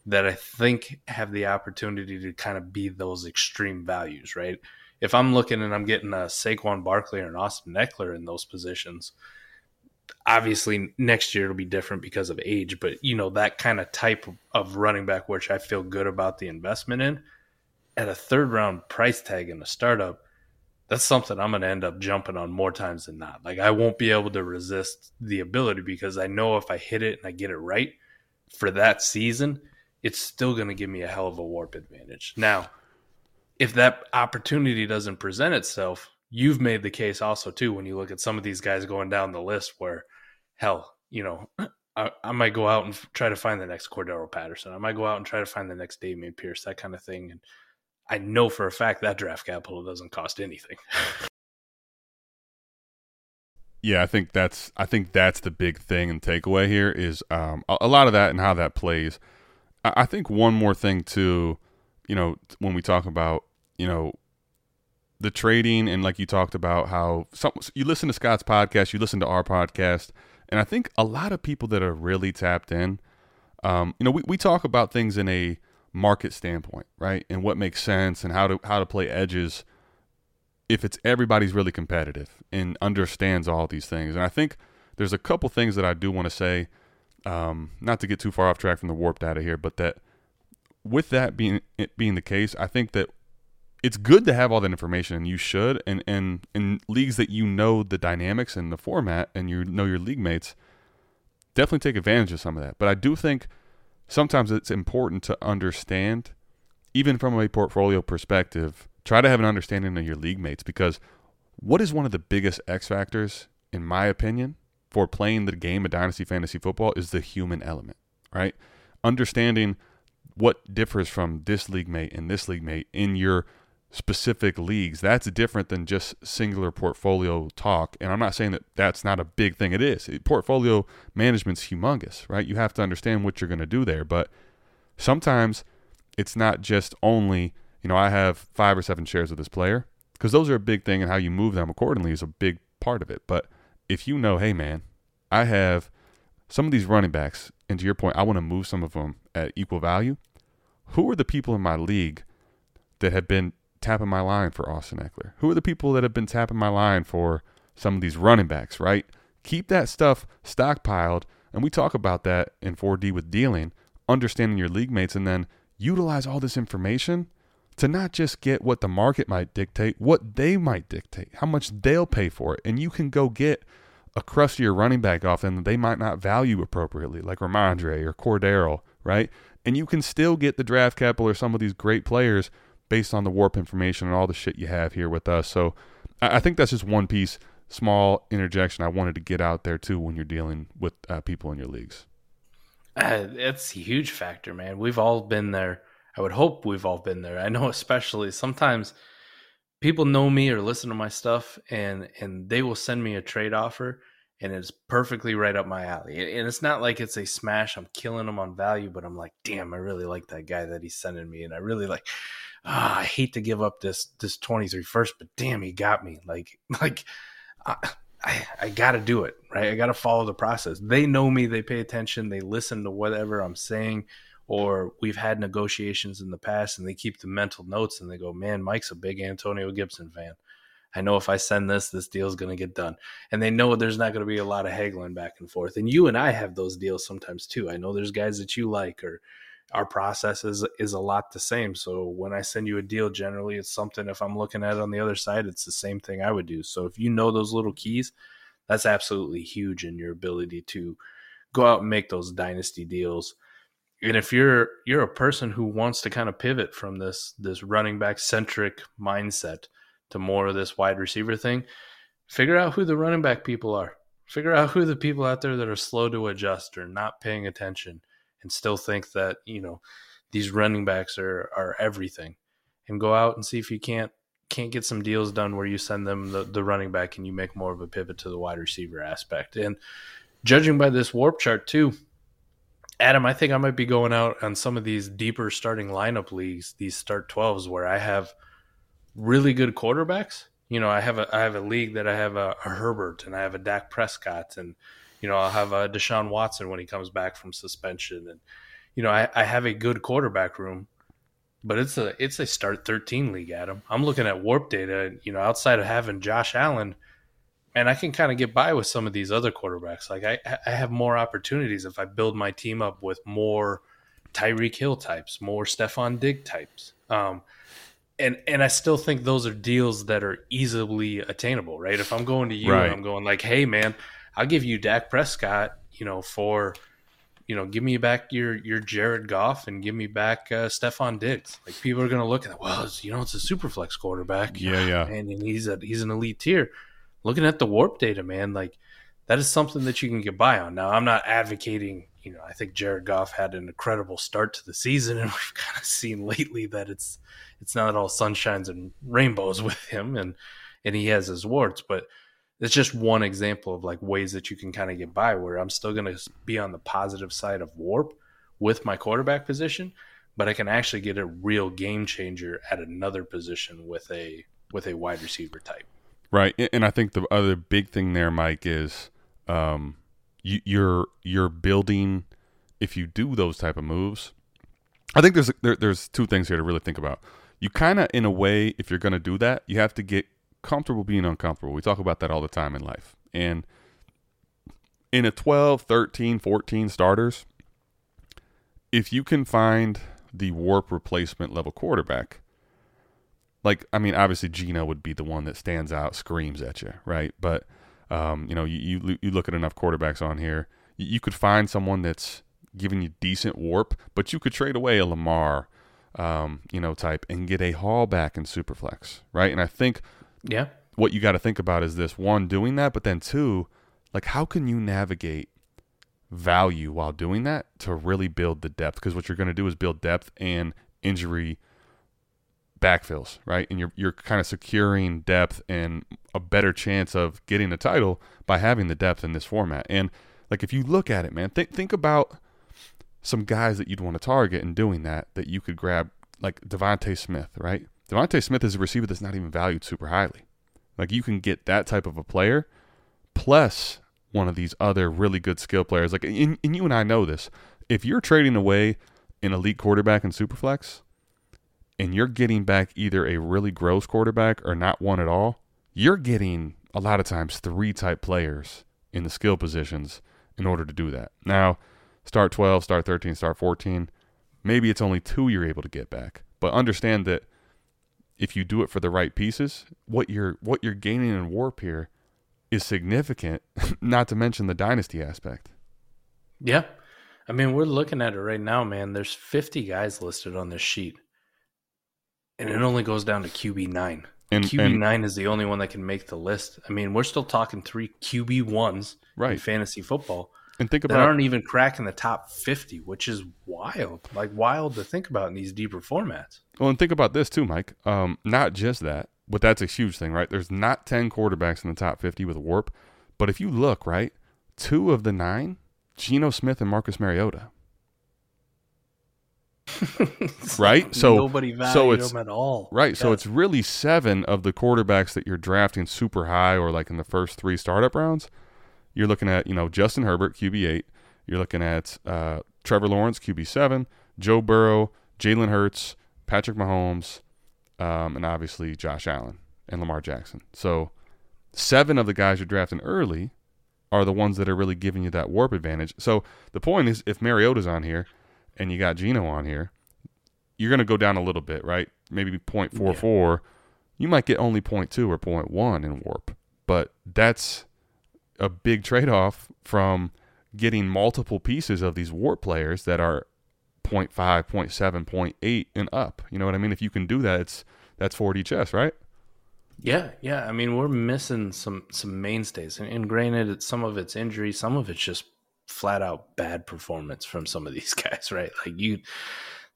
that I think have the opportunity to kind of be those extreme values, right? If I'm looking and I'm getting a Saquon Barkley or an Austin Ekeler in those positions, obviously next year it'll be different because of age, but you know, that kind of type of running back, which I feel good about the investment in at a third round price tag in a startup, that's something I'm going to end up jumping on more times than not. Like I won't be able to resist the ability because I know if I hit it and I get it right for that season, it's still going to give me a hell of a warp advantage. Now, if that opportunity doesn't present itself, you've made the case also too when you look at some of these guys going down the list where hell, you know, I, I might go out and try to find the next Cordarrelle Patterson. I might go out and try to find the next Dameon Pierce, that kind of thing. And I know for a fact that draft capital doesn't cost anything. Yeah, I think that's I think that's the big thing and takeaway here is um, a, a lot of that and how that plays. I, think one more thing too, you know, when we talk about you know the trading and like you talked about how some, you listen to Scott's podcast, you listen to our podcast, and I think a lot of people that are really tapped in, um, you know, we, we talk about things in a market standpoint, right, and what makes sense and how to how to play edges if it's everybody's really competitive and understands all these things. And I think there's a couple things that I do want to say, um, not to get too far off track from the warp data here, but that with that being it being the case, I think that it's good to have all that information and you should and and in leagues that you know the dynamics and the format and you know your league mates definitely take advantage of some of that. But i do think sometimes it's important to understand even from a portfolio perspective try to have an understanding of your league mates because what is one of the biggest x factors in my opinion for playing the game of dynasty fantasy football is the human element right understanding what differs from this league mate and this league mate in your specific leagues, that's different than just singular portfolio talk. And I'm not saying that that's not a big thing. It is. Portfolio management's humongous, right? You have to understand what you're going to do there. But sometimes it's not just only, you know, I have five or seven shares of this player because those are a big thing and how you move them accordingly is a big part of it. But if you know, hey, man, I have some of these running backs, and to your point, I want to move some of them at equal value. Who are the people in my league that have been tapping my line for Austin Ekeler? Who are the people that have been tapping my line for some of these running backs, right? Keep that stuff stockpiled. And we talk about that in 4D with dealing, understanding your league mates, and then utilize all this information to not just get what the market might dictate, what they might dictate, how much they'll pay for it. And you can go get a crustier running back off them that they might not value appropriately, like Rhamondre or Cordarrelle, right? And you can still get the draft capital or some of these great players based on the warp information and all the shit you have here with us. So I think that's just one piece, small interjection I wanted to get out there too when you're dealing with uh, people in your leagues. Uh, it's a huge factor, man. We've all been there. I would hope we've all been there. I know, especially sometimes people know me or listen to my stuff, and and they will send me a trade offer, and it's perfectly right up my alley. And it's not like it's a smash. I'm killing them on value, but I'm like, damn, I really like that guy that he's sending me, and I really like oh, I hate to give up this this 23 first, but damn, he got me. Like like I, I, I got to do it, right? I got to follow the process. They know me, they pay attention, they listen to whatever I'm saying, or we've had negotiations in the past and they keep the mental notes and they go, man, Mike's a big Antonio Gibson fan. I know if I send this, this deal's going to get done. And they know there's not going to be a lot of haggling back and forth. And you and I have those deals sometimes too. I know there's guys that you like or our process is is a lot the same. So when I send you a deal, generally it's something. If I'm looking at it on the other side, it's the same thing I would do. So if you know those little keys, that's absolutely huge in your ability to go out and make those dynasty deals. And if you're you're a person who wants to kind of pivot from this this running back centric mindset to more of this wide receiver thing, figure out who the running back people are. Figure out who the people out there that are slow to adjust or not paying attention and still think that you know these running backs are are everything, and go out and see if you can't can't get some deals done where you send them the, the running back and you make more of a pivot to the wide receiver aspect. And judging by this warp chart too, Adam, I think I might be going out on some of these deeper starting lineup leagues, these start 12s where I have really good quarterbacks. You know, I have a I have a league that I have a, a Herbert and I have a Dak Prescott and you know, I'll have a Deshaun Watson when he comes back from suspension and you know, I, I have a good quarterback room, but it's a it's a start 13 league, Adam. I'm looking at warp data, you know, outside of having Josh Allen, and I can kind of get by with some of these other quarterbacks. Like I, I have more opportunities if I build my team up with more Tyreek Hill types, more Stefon Digg types. Um, and and I still think those are deals that are easily attainable, right? If I'm going to you Right. and I'm going like, hey man, I'll give you Dak Prescott, you know, for you know, give me back your your Jared Goff and give me back uh, Stefon Diggs. Like people are going to look at, well, it's, you know, it's a super flex quarterback, Yeah, yeah. and, and he's a he's an elite tier. Looking at the warp data, man, like that is something that you can get by on. Now, I'm not advocating. You know, I think Jared Goff had an incredible start to the season, and we've kind of seen lately that it's it's not all sunshines and rainbows with him, and and he has his warts. But it's just one example of like ways that you can kind of get by. Where I'm still going to be on the positive side of warp with my quarterback position, but I can actually get a real game changer at another position with a with a wide receiver type. Right, and- I think the other big thing there, Mike, is um, you, you're you're building. If you do those type of moves, I think there's there, there's two things here to really think about. You kind of, in a way, if you're going to do that, you have to get comfortable being uncomfortable. We talk about that all the time in life, and in a 12, 13, 14 starters, if you can find the warp replacement level quarterback, like I mean, obviously Geno would be the one that stands out, screams at you, right? But um, you know, you, you you look at enough quarterbacks on here, you, you could find someone that's giving you decent warp, but you could trade away a Lamar, um, you know, type and get a haul back in Superflex, right? And I think Yeah. what you got to think about is this: one, doing that, but then two, like how can you navigate value while doing that to really build the depth? Because what you're going to do is build depth and injury backfills, right? And you're you're kind of securing depth and a better chance of getting a title by having the depth in this format. And like if you look at it, man, think think about some guys that you'd want to target and doing that that you could grab like DeVonta Smith, right? DeVonta Smith is a receiver that's not even valued super highly. Like you can get that type of a player plus one of these other really good skill players. Like and, and you and I know this. If you're trading away an elite quarterback in Superflex, and you're getting back either a really gross quarterback or not one at all, you're getting a lot of times three type players in the skill positions in order to do that. Now, start 12, start 13, start 14, maybe it's only two you're able to get back. But understand that if you do it for the right pieces, what you're what you're gaining in warp here is significant, not to mention the dynasty aspect. Yeah. I mean, we're looking at it right now, man. There's 50 guys listed on this sheet. And it only goes down to QB9. And- QB9 is the only one that can make the list. I mean, we're still talking three QB1s in Right. fantasy football And think about that aren't even cracking the top 50, which is wild. Like, wild to think about in these deeper formats. Well, and think about this too, Mike. Um, not just that, but that's a huge thing, right? There's not 10 quarterbacks in the top 50 with warp, but if you look, right, two of the nine, Geno Smith and Marcus Mariota, right? So, Nobody so it's at all. right. So it's really seven of the quarterbacks that you're drafting super high or like in the first three startup rounds. You're looking at, you know, Justin Herbert, QB8. You're looking at uh, Trevor Lawrence, QB7, Joe Burrow, Jalen Hurts, Patrick Mahomes, um, and obviously Josh Allen and Lamar Jackson. So seven of the guys you're drafting early are the ones that are really giving you that warp advantage. So the point is, if Mariota's on here and you got Geno on here, you're going to go down a little bit, right? Maybe 0.44. You might get only 0.2 or 0.1 in warp, but that's a big trade off from getting multiple pieces of these warp players that are 0.5, 0.7, 0.8 and up. You know what I mean? If you can do that, it's that's 4D chess, right? Yeah, yeah. I mean, we're missing some some mainstays, and, and granted, some of it's injury, some of it's just flat out bad performance from some of these guys, right? Like you,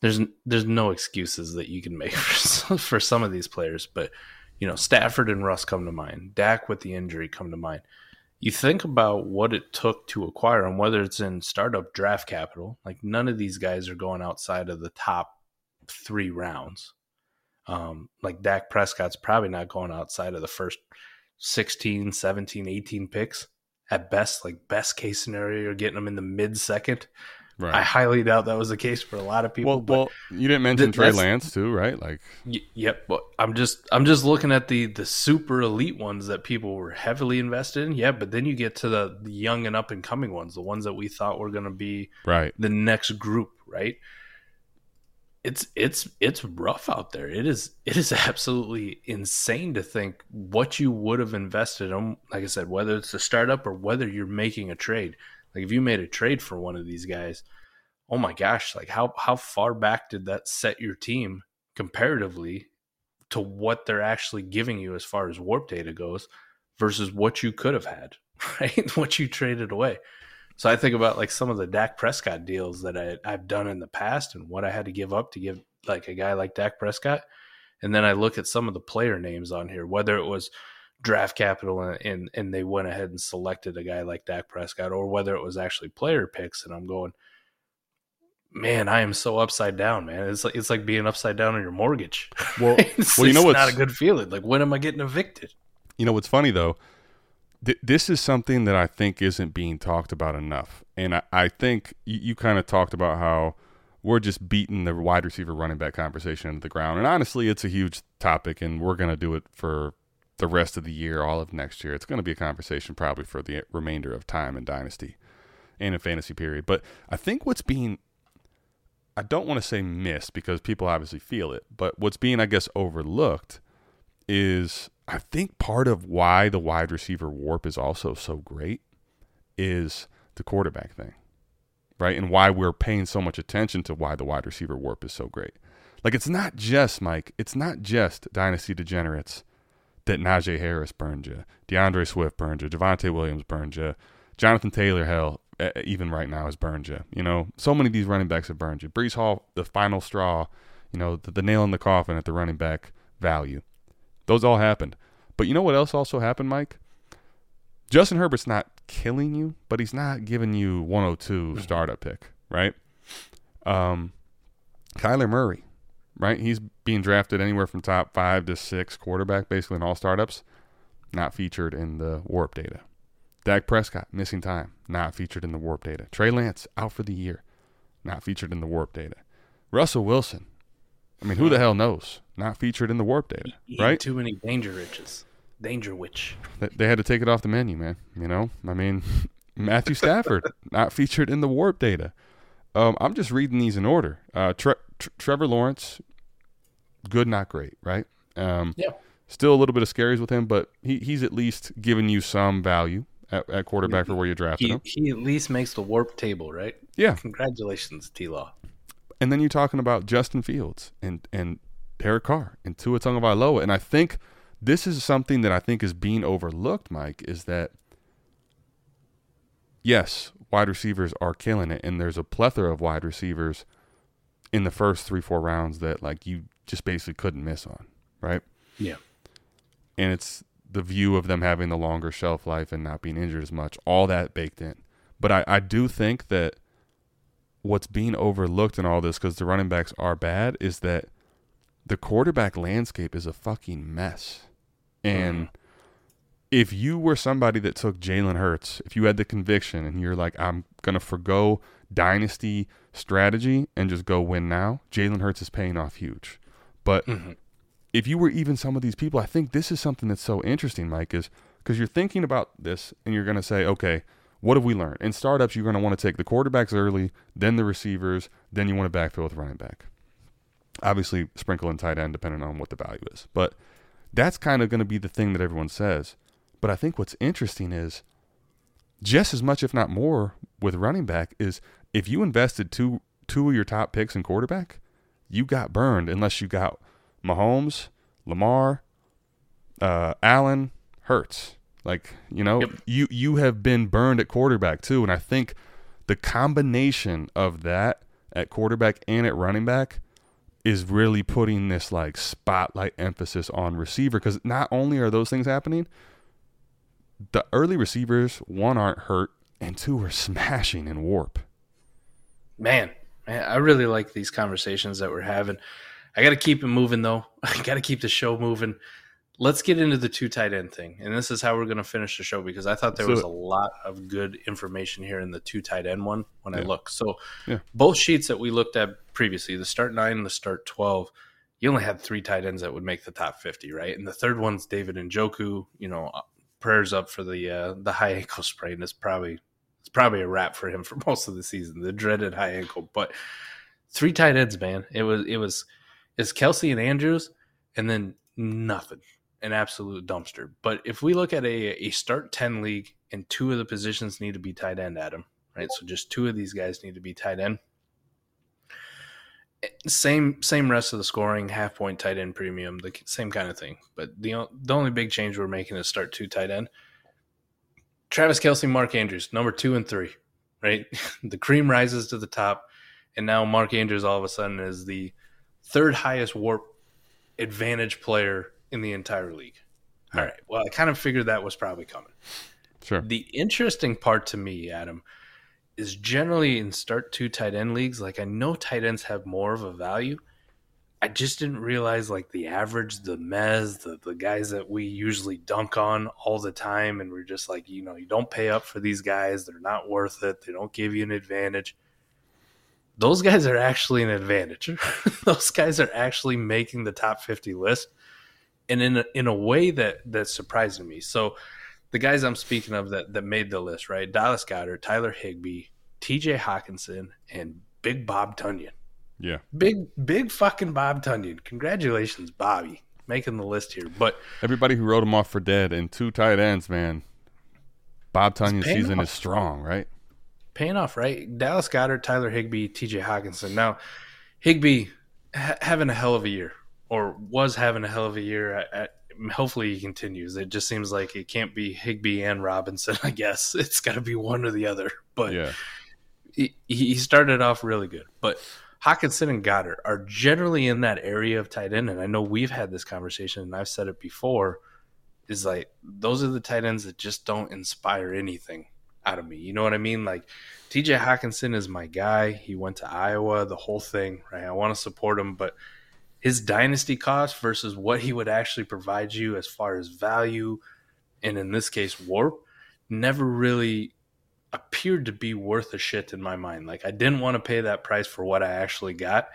there's there's no excuses that you can make for some, for some of these players, but you know Stafford and Russ come to mind. Dak with the injury come to mind. You think about what it took to acquire them, whether it's in startup draft capital. Like none of these guys are going outside of the top three rounds. Um, like Dak Prescott's probably not going outside of the first 16, 17, 18 picks at best, like best case scenario, you're getting them in the mid second. Right. I highly doubt that was the case for a lot of people. well, but well, you didn't mention th- Trey Lance too, right? Like, y- yep. But I'm just I'm just looking at the the super elite ones that people were heavily invested in. Yeah, but then you get to the, the young and up and coming ones, the ones that we thought were going to be right? the next group, right? It's it's it's rough out there. It is it is absolutely insane to think what you would have invested on. Like I said, whether it's a startup or whether you're making a trade. Like if you made a trade for one of these guys, oh my gosh! Like how how far back did that set your team comparatively to what they're actually giving you as far as warp data goes versus what you could have had, right? what you traded away. So I think about like some of the Dak Prescott deals that I, I've done in the past and what I had to give up to give like a guy like Dak Prescott. And then I look at some of the player names on here, whether it was draft capital and, and, and they went ahead and selected a guy like Dak Prescott or whether it was actually player picks. And I'm going, man, I am so upside down, man. It's like, it's like being upside down on your mortgage. Well, it's, well, you know it's what's not a good feeling. Like when am I getting evicted? You know what's funny though? Th- this is something that I think isn't being talked about enough, and I, I think you, you kind of talked about how we're just beating the wide receiver running back conversation into the ground, and honestly, it's a huge topic, and we're going to do it for the rest of the year, all of next year. It's going to be a conversation probably for the remainder of time in dynasty and in fantasy period. But I think what's being I don't want to say missed because people obviously feel it, but what's being, I guess, overlooked is I think part of why the wide receiver warp is also so great is the quarterback thing, right? And why we're paying so much attention to why the wide receiver warp is so great. Like, it's not just, Mike, it's not just dynasty degenerates that Najee Harris burned you, D'Andre Swift burned you, Javonte Williams burned you, Jonathan Taylor, hell, even right now has burned you. You know, so many of these running backs have burned you. Breece Hall, the final straw, you know, the, the nail in the coffin at the running back value. Those all happened. But you know what else also happened, Mike? Justin Herbert's not killing you, but he's not giving you 102 startup pick, right? Um, Kyler Murray, right? He's being drafted anywhere from top five to six quarterback, basically in all startups, not featured in the warp data. Dak Prescott, missing time, not featured in the warp data. Trey Lance, out for the year, not featured in the warp data. Russell Wilson, I mean, who the hell knows? Not featured in the warp data, Eating right? Too many danger riches. Danger witch. They- had to take it off the menu, man. You know, I mean, Matthew Stafford not featured in the warp data. Um, I'm just reading these in order. Uh, Tre- Tr- Trevor Lawrence, good, not great, right? Um, Yeah. Still a little bit of scaries with him, but he, he's at least giving you some value at, at quarterback for where you drafted He, him. he at least makes the warp table, right? Yeah, Congratulations, T Law. And then you're talking about Justin Fields and and Derek Carr and Tua Tagovailoa, and I think this is something that I think is being overlooked. Mike is that yes, wide receivers are killing it, and there's a plethora of wide receivers in the first three four rounds that like you just basically couldn't miss on, right? Yeah. and it's the view of them having the longer shelf life and not being injured as much, all that baked in. But I, I do think that what's being overlooked in all this, because the running backs are bad, is that the quarterback landscape is a fucking mess. And mm-hmm. if you were somebody that took Jalen Hurts, if you had the conviction and you're like, I'm going to forego dynasty strategy and just go win now, Jalen Hurts is paying off huge. But mm-hmm. if you were even some of these people, I think this is something that's so interesting, Mike, is because you're thinking about this and you're going to say, okay, what have we learned? In startups, you're going to want to take the quarterbacks early, then the receivers, then you want to backfill with running back. Obviously, sprinkle in tight end depending on what the value is. But that's kind of going to be the thing that everyone says. But I think what's interesting is just as much, if not more, with running back is if you invested two two of your top picks in quarterback, you got burned unless you got Mahomes, Lamar, uh, Allen, Hurts. Like you know, Yep. you you have been burned at quarterback too, and I think the combination of that at quarterback and at running back is really putting this like spotlight emphasis on receiver because not only are those things happening, the early receivers one aren't hurt and two are smashing in warp. Man, man, I really like these conversations that we're having. I got to keep it moving though. I got to keep the show moving. Let's get into the two tight end thing, and this is how we're going to finish the show because I thought there was a lot of good information here in the two tight end one when I look. So Yeah. both sheets that we looked at previously, the start nine and the start twelve, you only had three tight ends that would make the top fifty, right? And the third one's David Njoku. You know, uh, prayers up for the uh, the high ankle sprain. It's probably it's probably a wrap for him for most of the season. The dreaded high ankle, but three tight ends, man. It was it was it's Kelce and Andrews, and then nothing, an absolute dumpster. But if we look at a a start ten league, and two of the positions need to be tight end, Adam, right? So just two of these guys need to be tight end. Eh, same same rest of the scoring, half point tight end premium, the same kind of thing. But the the only big change we're making is start two tight end. Travis Kelce, Mark Andrews, number two and three, right? the cream rises to the top, and now Mark Andrews all of a sudden is the third highest warp advantage player in the entire league. All right. Well, I kind of figured that was probably coming. Sure. The interesting part to me, Adam, is generally in start two tight end leagues, like I know tight ends have more of a value. I just didn't realize like the average, the mez, the, the guys that we usually dunk on all the time, and we're just like, you know, you don't pay up for these guys, they're not worth it, they don't give you an advantage. Those guys are actually an advantage. Those guys are actually making the top 50 list. And in a, in a way that that surprised me. So the guys I'm speaking of that that made the list, right? Dallas Goedert, Tyler Higbee, TJ Hockenson, and Big Bob Tonyan. Yeah. Big big fucking Bob Tonyan. Congratulations, Bobby, making the list here. But Everybody who wrote him off for dead and two tight ends, man. Bob Tonyan's season off. is strong, right? paying off, right? Dallas Goedert, Tyler Higbee, TJ Hockenson. Now, Higbee ha- having a hell of a year, or was having a hell of a year. At, at, hopefully, he continues. It just seems like it can't be Higbee and Robinson. I guess it's got to be one or the other. But Yeah. he, he started off really good. But Hockenson and Goedert are generally in that area of tight end, and I know we've had this conversation, and I've said it before. Is like those are the tight ends that just don't inspire anything out of me. You know what I mean? Like TJ Hockenson is my guy. He went to Iowa, the whole thing, right? I want to support him, but his dynasty cost versus what he would actually provide you as far as value, and in this case, warp, never really appeared to be worth a shit in my mind. Like I didn't want to pay that price for what I actually got.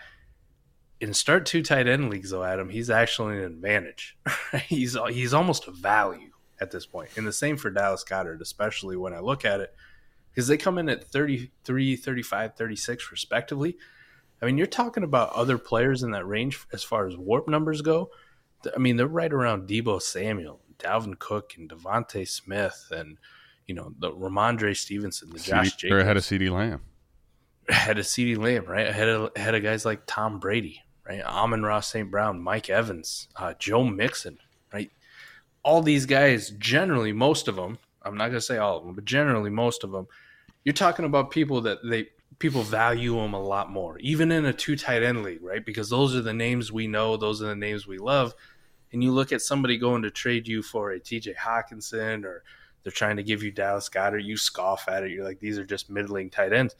In start two tight end leagues, though, Adam, he's actually an advantage. he's he's almost a value at this. And the same for Dallas Goedert, especially when I look at it, because they come in at 33, 35, 36 respectively. I mean, you're talking about other players in that range as far as warp numbers go. I mean, they're right around Deebo Samuel, Dalvin Cook, and DeVonta Smith, and you know the Ramondre Stevenson, the Josh CD, they're ahead of Jacobs, CeeDee Lamb. ahead of CeeDee Lamb, right? Ahead of ahead of guys like Tom Brady, right? Amon-Ra St. Brown, Mike Evans, uh, Joe Mixon, right? All these guys, generally, most of them, I'm not gonna say all of them, but generally most of them, you're talking about people that they people value them a lot more, even in a two tight end league, right? Because those are the names we know, those are the names we love. And you look at somebody going to trade you for a TJ Hockenson or they're trying to give you Dallas Goedert, you scoff at it. You're like, these are just middling tight ends.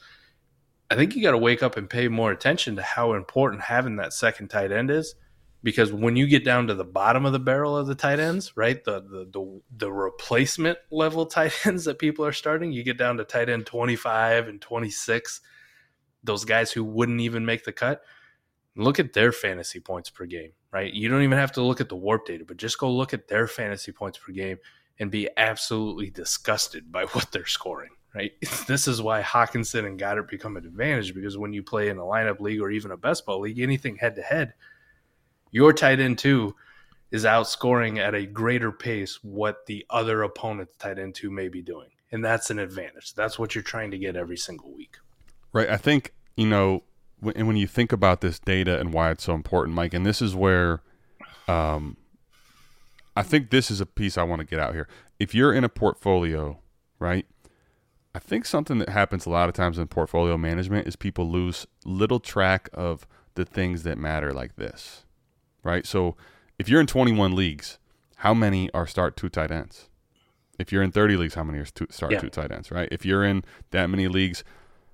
I think you got to wake up and pay more attention to how important having that second tight end is, because when you get down to the bottom of the barrel of the tight ends, right, the the the, the replacement level tight ends that people are starting, you get down to tight end twenty five and twenty six, those guys who wouldn't even make the cut. Look at their fantasy points per game, right? You don't even have to look at the warp data, but just go look at their fantasy points per game and be absolutely disgusted by what they're scoring, right? This is why Hockenson and Goedert become an advantage because when you play in a lineup league or even a best ball league, anything head to head, your tight end two is outscoring at a greater pace what the other opponent's tight end two may be doing. And that's an advantage. That's what you're trying to get every single week. Right. I think, you know, when, and when you think about this data and why it's so important, Mike, and this is where um, I think this is a piece I want to get out here. If you're in a portfolio, right, I think something that happens a lot of times in portfolio management is people lose little track of the things that matter like this, right? So if you're in 21 leagues, how many are start two tight ends? If you're in 30 leagues, how many are two, start Yeah. two tight ends, right? If you're in that many leagues,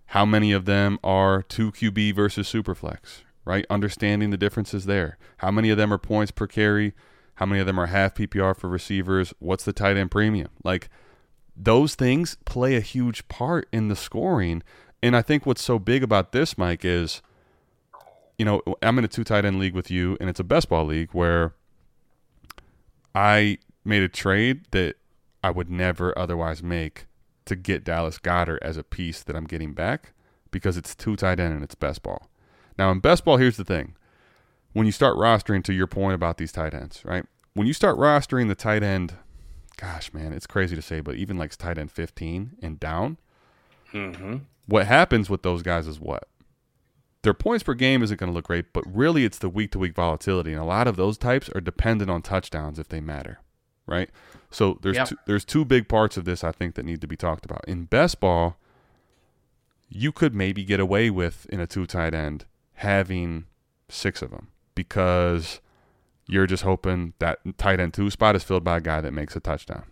how many of them are two QB versus superflex, right? Understanding the differences there. How many of them are points per carry? How many of them are half PPR for receivers? What's the tight end premium? Like those things play a huge part in the scoring. And I think what's so big about this, Mike, is you know, I'm in a two tight end league with you, and it's a best ball league where I made a trade that I would never otherwise make to get Dallas Goedert as a piece that I'm getting back because it's two tight end and it's best ball. Now in best ball, here's the thing: when you start rostering, to your point about these tight ends, right? When you start rostering the tight end, gosh, man, it's crazy to say, but even like tight end 15 and down, mm-hmm. what happens with those guys is what their points per game isn't going to look great, but really it's the week to week volatility, and a lot of those types are dependent on touchdowns if they matter, right? So there's Yep. two, there's two big parts of this I think that need to be talked about. In best ball, you could maybe get away with in a two tight end having six of them because you're just hoping that tight end two spot is filled by a guy that makes a touchdown,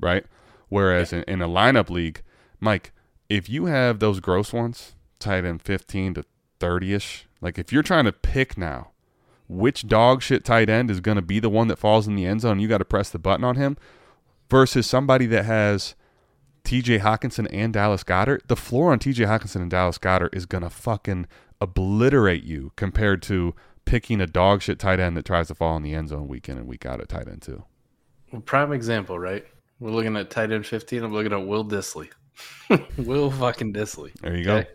right? Whereas in, in a lineup league, Mike, if you have those gross ones, tight end 15 to 30 ish, like if you're trying to pick now which dog shit tight end is going to be the one that falls in the end zone, you got to press the button on him versus somebody that has TJ Hockenson and Dallas Goedert, the floor on TJ Hockenson and Dallas Goedert is going to fucking obliterate you compared to picking a dog shit tight end that tries to fall in the end zone week in and week out at tight end too. Well, prime example, right? We're looking at tight end 15. I'm looking at Will Dissly. Will fucking Dissly. There you go. I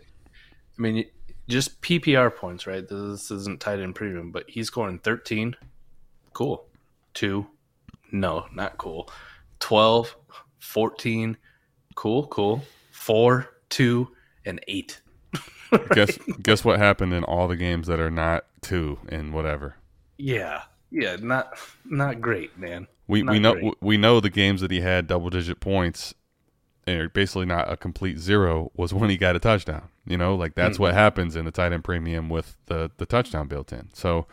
mean, just PPR points, right? This isn't tight end premium, but he's scoring 13. Cool. Two. No, not cool. 12, 14. Cool, cool. Four, two, and eight. guess guess what happened in all the games that are not two and whatever. Yeah. Yeah, not not great, man. We we know great. we know the games that he had double digit points and basically not a complete zero was when he got a touchdown. You know, like that's Mm-hmm. what happens in the tight end premium with the the touchdown built in. So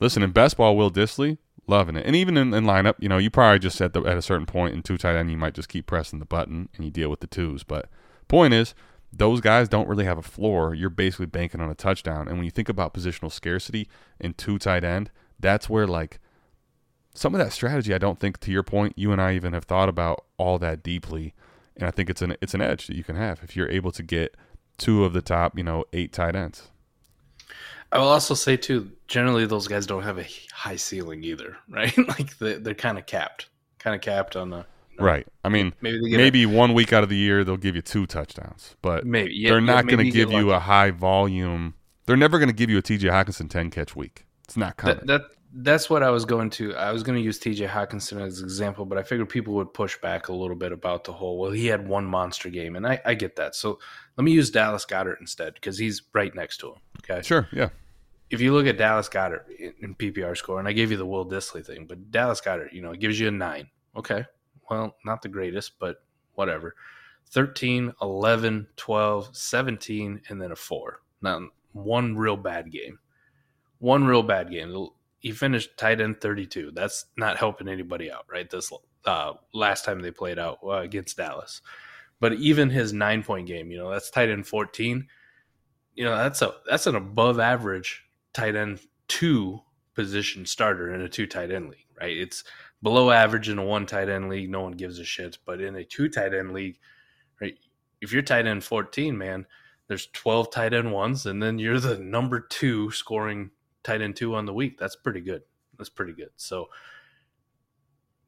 listen, in best ball, Will Dissly, loving it. And even in, in lineup, you know, you probably just at the at a certain point in two tight end, you might just keep pressing the button and you deal with the twos. But point is, those guys don't really have a floor. You're basically banking on a touchdown. And when you think about positional scarcity in two tight end, that's where like some of that strategy I don't think to your point you and I even have thought about all that deeply and I think it's an it's an edge that you can have if you're able to get two of the top, you know, eight tight ends. I will also say too, generally those guys don't have a high ceiling either, right? like they, they're kind of capped, kind of capped on the Right. I mean, maybe maybe one week out of the year they'll give you two touchdowns, but maybe yeah, they're not going to give you a high volume. They're never going to give you a TJ Hockenson 10 catch week. It's not coming. that, that that's what I was going to. I was going to use T.J. Hockenson as an example, but I figured people would push back a little bit about the whole. Well, he had one monster game, and I, I get that. So let me use Dallas Goedert instead because he's right next to him. Okay, sure, yeah. if you look at Dallas Goedert in, in PPR score, and I gave you the Will Dissly thing, but Dallas Goedert, you know, it gives you a nine. Okay. Well, not the greatest, but whatever. 13, 11, 12, 17, and then a four. Not one real bad game. One real bad game. He finished tight end 32. That's not helping anybody out, right? This uh, last time they played out uh, against Dallas. But even his nine point game, you know, that's tight end 14 you know that's a that's an above average tight end two position starter in a two tight end league, right? It's below average in a one tight end league, no one gives a shit. But in a two tight end league, right? If you're tight end 14, man, there's 12 tight end ones, and then you're the number two scoring tight end two on the week. That's pretty good. That's pretty good. So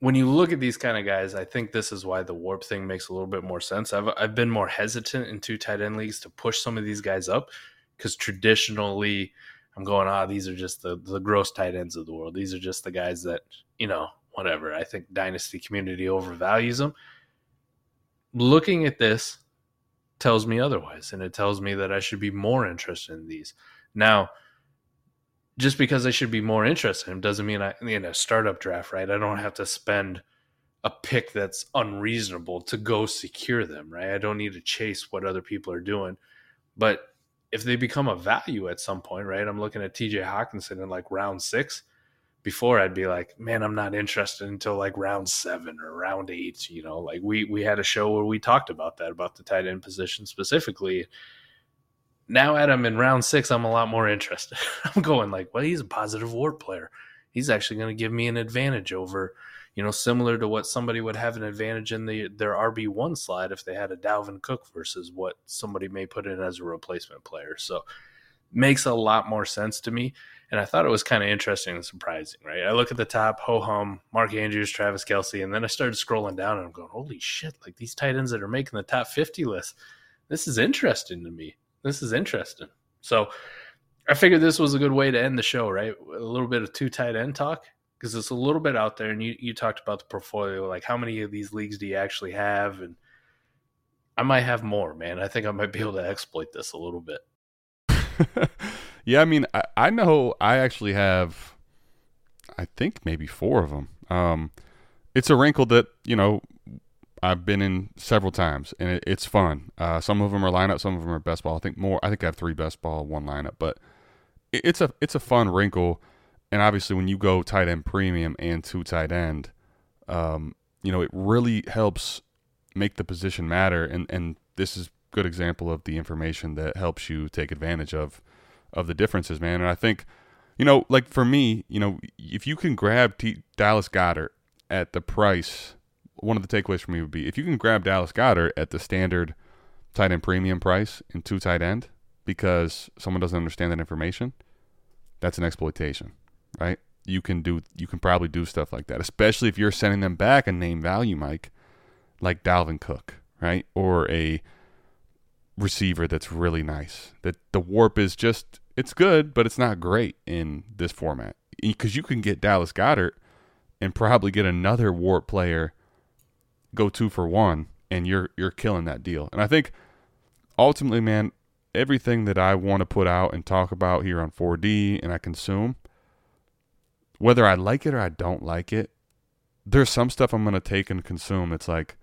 when you look at these kind of guys, I think this is why the warp thing makes a little bit more sense. I've I've been more hesitant in two tight end leagues to push some of these guys up because traditionally I'm going, ah, these are just the the gross tight ends of the world. These are just the guys that you know, whatever. I think dynasty community overvalues them. Looking at this tells me otherwise, and it tells me that I should be more interested in these. Now, just because I should be more interested in them doesn't mean I in a startup draft, right? I don't have to spend a pick that's unreasonable to go secure them, right? I don't need to chase what other people are doing. But if they become a value at some point, right? I'm looking at TJ Hockenson in like round six. Before I'd be like, man, I'm not interested until like round seven or round eight. You know, like we we had a show where we talked about that, about the tight end position specifically. Now him in round six, I'm a lot more interested. I'm going like, well, he's a positive WARP player. He's actually going to give me an advantage over you know, similar to what somebody would have an advantage in the their RB one slide if they had a Dalvin Cook versus what somebody may put in as a replacement player. So makes a lot more sense to me. And I thought it was kind of interesting and surprising, right? I look at the top, ho hum, Mark Andrews, Travis Kelce, and then I started scrolling down and I'm going, holy shit, like these tight ends that are making the top 50 list, this is interesting to me. This is interesting. So I figured this was a good way to end the show, right? A little bit of two tight end talk because it's a little bit out there and you, you talked about the portfolio like how many of these leagues do you actually have and i might have more man i think i might be able to exploit this a little bit yeah i mean I, I know i actually have i think maybe four of them um, it's a wrinkle that you know i've been in several times and it, it's fun uh, some of them are lineup some of them are best ball i think more i think i have three best ball one lineup but it, it's a it's a fun wrinkle and obviously when you go tight end premium and two tight end, um, you know, it really helps make the position matter. And, and this is good example of the information that helps you take advantage of, of the differences, man. And I think, you know, like for me, you know, if you can grab T- Dallas Goedert at the price, one of the takeaways for me would be if you can grab Dallas Goedert at the standard tight end premium price in two tight end because someone doesn't understand that information, that's an exploitation right? You can do you can probably do stuff like that, especially if you're sending them back a name value, Mike, like Dalvin Cook, right? Or a receiver that's really nice. That the WoRP is just it's good, but it's not great in this format. Because you can get Dallas Goedert and probably get another WoRP player go two for one and you're you're killing that deal. And I think ultimately, man, everything that I want to put out and talk about here on 4D and I consume whether I like it or I don't like it, there's some stuff I'm to take and consume. It's like,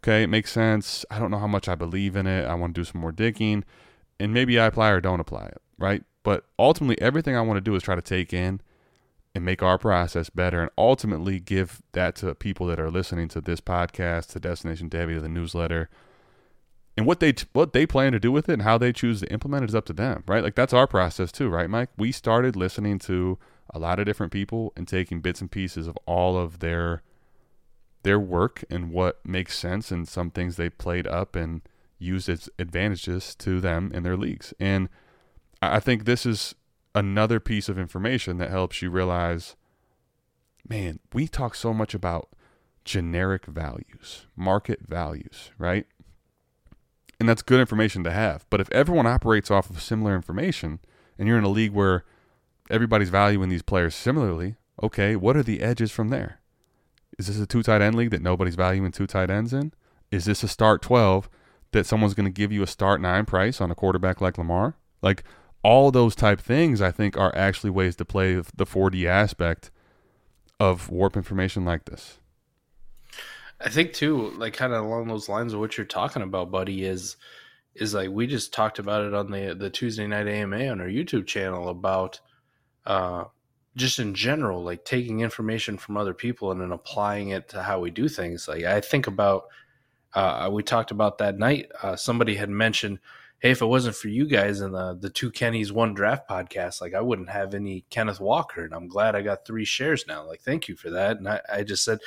okay, it makes sense. I don't know how much I believe in it. I want to do some more digging. And maybe I apply or don't apply it, right? But ultimately, everything I want to do is try to take in and make our process better and ultimately give that to people that are listening to this podcast, to Destination Devy, to the newsletter. And what they what they plan to do with it and how they choose to implement it is up to them, right? Like that's our process too, right, Mike? We started listening to a lot of different people and taking bits and pieces of all of their their work and what makes sense and some things they played up and used as advantages to them in their leagues. And I think this is another piece of information that helps you realize man, we talk so much about generic values, market values, right? And that's good information to have. But if everyone operates off of similar information and you're in a league where everybody's valuing these players similarly. Okay, what are the edges from there? Is this a two tight end league that nobody's valuing two tight ends in? Is this a start 12 that someone's going to give you a start nine price on a quarterback like Lamar? Like all those type things, I think, are actually ways to play the 4D aspect of WoRP information like this. I think too, like kind of along those lines of what you're talking about, buddy, is is like we just talked about it on the the Tuesday night AMA on our YouTube channel about uh, just in general, like taking information from other people and then applying it to how we do things. Like I think about, uh, we talked about that night. Uh, somebody had mentioned, "Hey, if it wasn't for you guys and the the two Kennys one draft podcast, like I wouldn't have any Kenneth Walker." And I'm glad I got three shares now. Like, thank you for that. And I, I just said,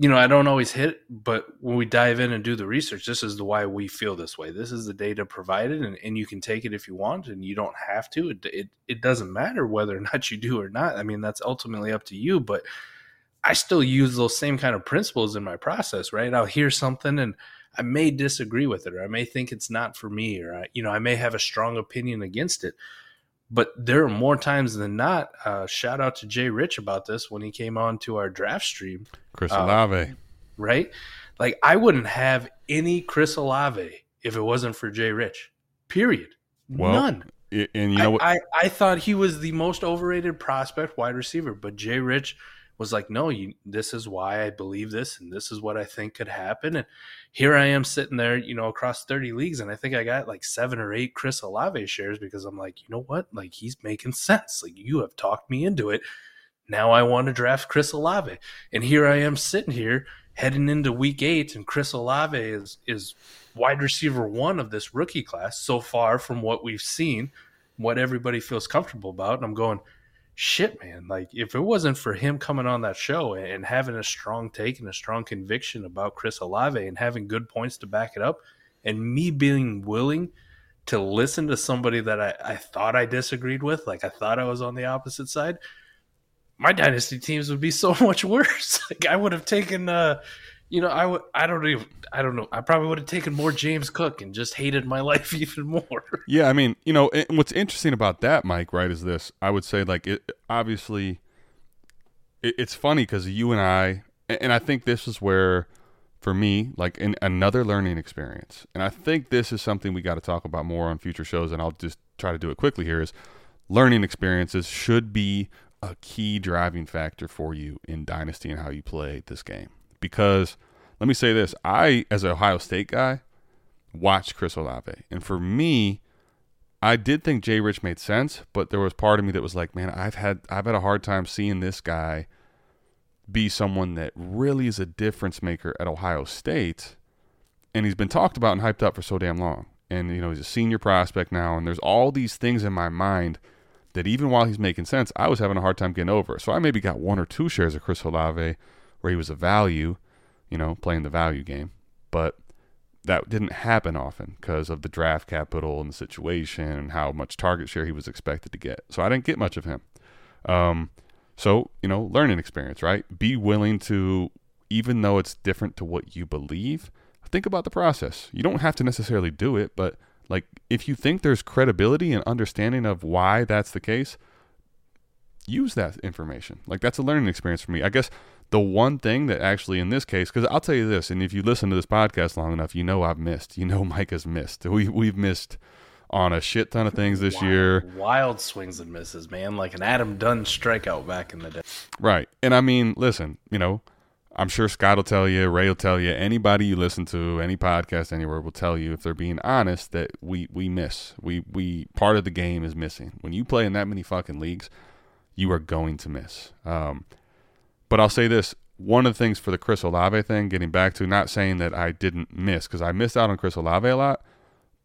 you know, I don't always hit, but when we dive in and do the research, this is the why we feel this way. This is the data provided, and, and you can take it if you want, and you don't have to. It, it, it doesn't matter whether or not you do or not. I mean, that's ultimately up to you. But I still use those same kind of principles in my process, right? I'll hear something and I may disagree with it, or I may think it's not for me, or I, you know, I may have a strong opinion against it but there are more times than not. Uh, shout out to Jay Rich about this when he came on to our draft stream. Chris uh, Olave, right? Like I wouldn't have any Chris Olave if it wasn't for Jay Rich. Period. Well, None. and you know I, I, I thought he was the most overrated prospect wide receiver, but Jay Rich was like, no, you, this is why I believe this, and this is what I think could happen. And here I am sitting there, you know, across 30 leagues, and I think I got like seven or eight Chris Olave shares because I'm like, you know what? Like, he's making sense. Like, you have talked me into it. Now I want to draft Chris Olave. And here I am sitting here heading into week eight, and Chris Olave is, is wide receiver one of this rookie class so far from what we've seen, what everybody feels comfortable about. And I'm going, shit, man, like if it wasn't for him coming on that show and having a strong take and a strong conviction about Chris Olave and having good points to back it up, and me being willing to listen to somebody that I, I thought I disagreed with, like I thought I was on the opposite side, my dynasty teams would be so much worse. like I would have taken uh you know, I would. I don't even. I don't know. I probably would have taken more James Cook and just hated my life even more. Yeah, I mean, you know, what's interesting about that, Mike, right, is this. I would say, like, it obviously, it, it's funny because you and I, and I think this is where, for me, like, in another learning experience, and I think this is something we got to talk about more on future shows, and I'll just try to do it quickly here. Is learning experiences should be a key driving factor for you in dynasty and how you play this game because let me say this I, as an Ohio State guy, watched Chris Olave. And for me, I did think Jay Rich made sense, but there was part of me that was like, man, I've had I've had a hard time seeing this guy be someone that really is a difference maker at Ohio State. And he's been talked about and hyped up for so damn long. And you know, he's a senior prospect now, and there's all these things in my mind that even while he's making sense, I was having a hard time getting over. So I maybe got one or two shares of Chris Olave where he was a value, you know, playing the value game. But that didn't happen often because of the draft capital and the situation and how much target share he was expected to get. So I didn't get much of him. Um, so, you know, learning experience, right? Be willing to, even though it's different to what you believe, think about the process. You don't have to necessarily do it, but like if you think there's credibility and understanding of why that's the case, use that information. Like that's a learning experience for me. I guess the one thing that actually in this case because i'll tell you this and if you listen to this podcast long enough you know i've missed. You know mike has missed. We, we've missed on a shit ton of things this wild, year wild swings and misses man. Like an adam dunn strikeout back in the day. Right. And i mean listen you know i'm sure scott will tell you ray will tell you anybody you listen to any podcast anywhere will tell you if they're being honest that we we miss. We we part of the game is missing. When you play in that many fucking leagues you are going to miss. Um, but I'll say this one of the things for the Chris Olave thing, getting back to not saying that I didn't miss, because I missed out on Chris Olave a lot,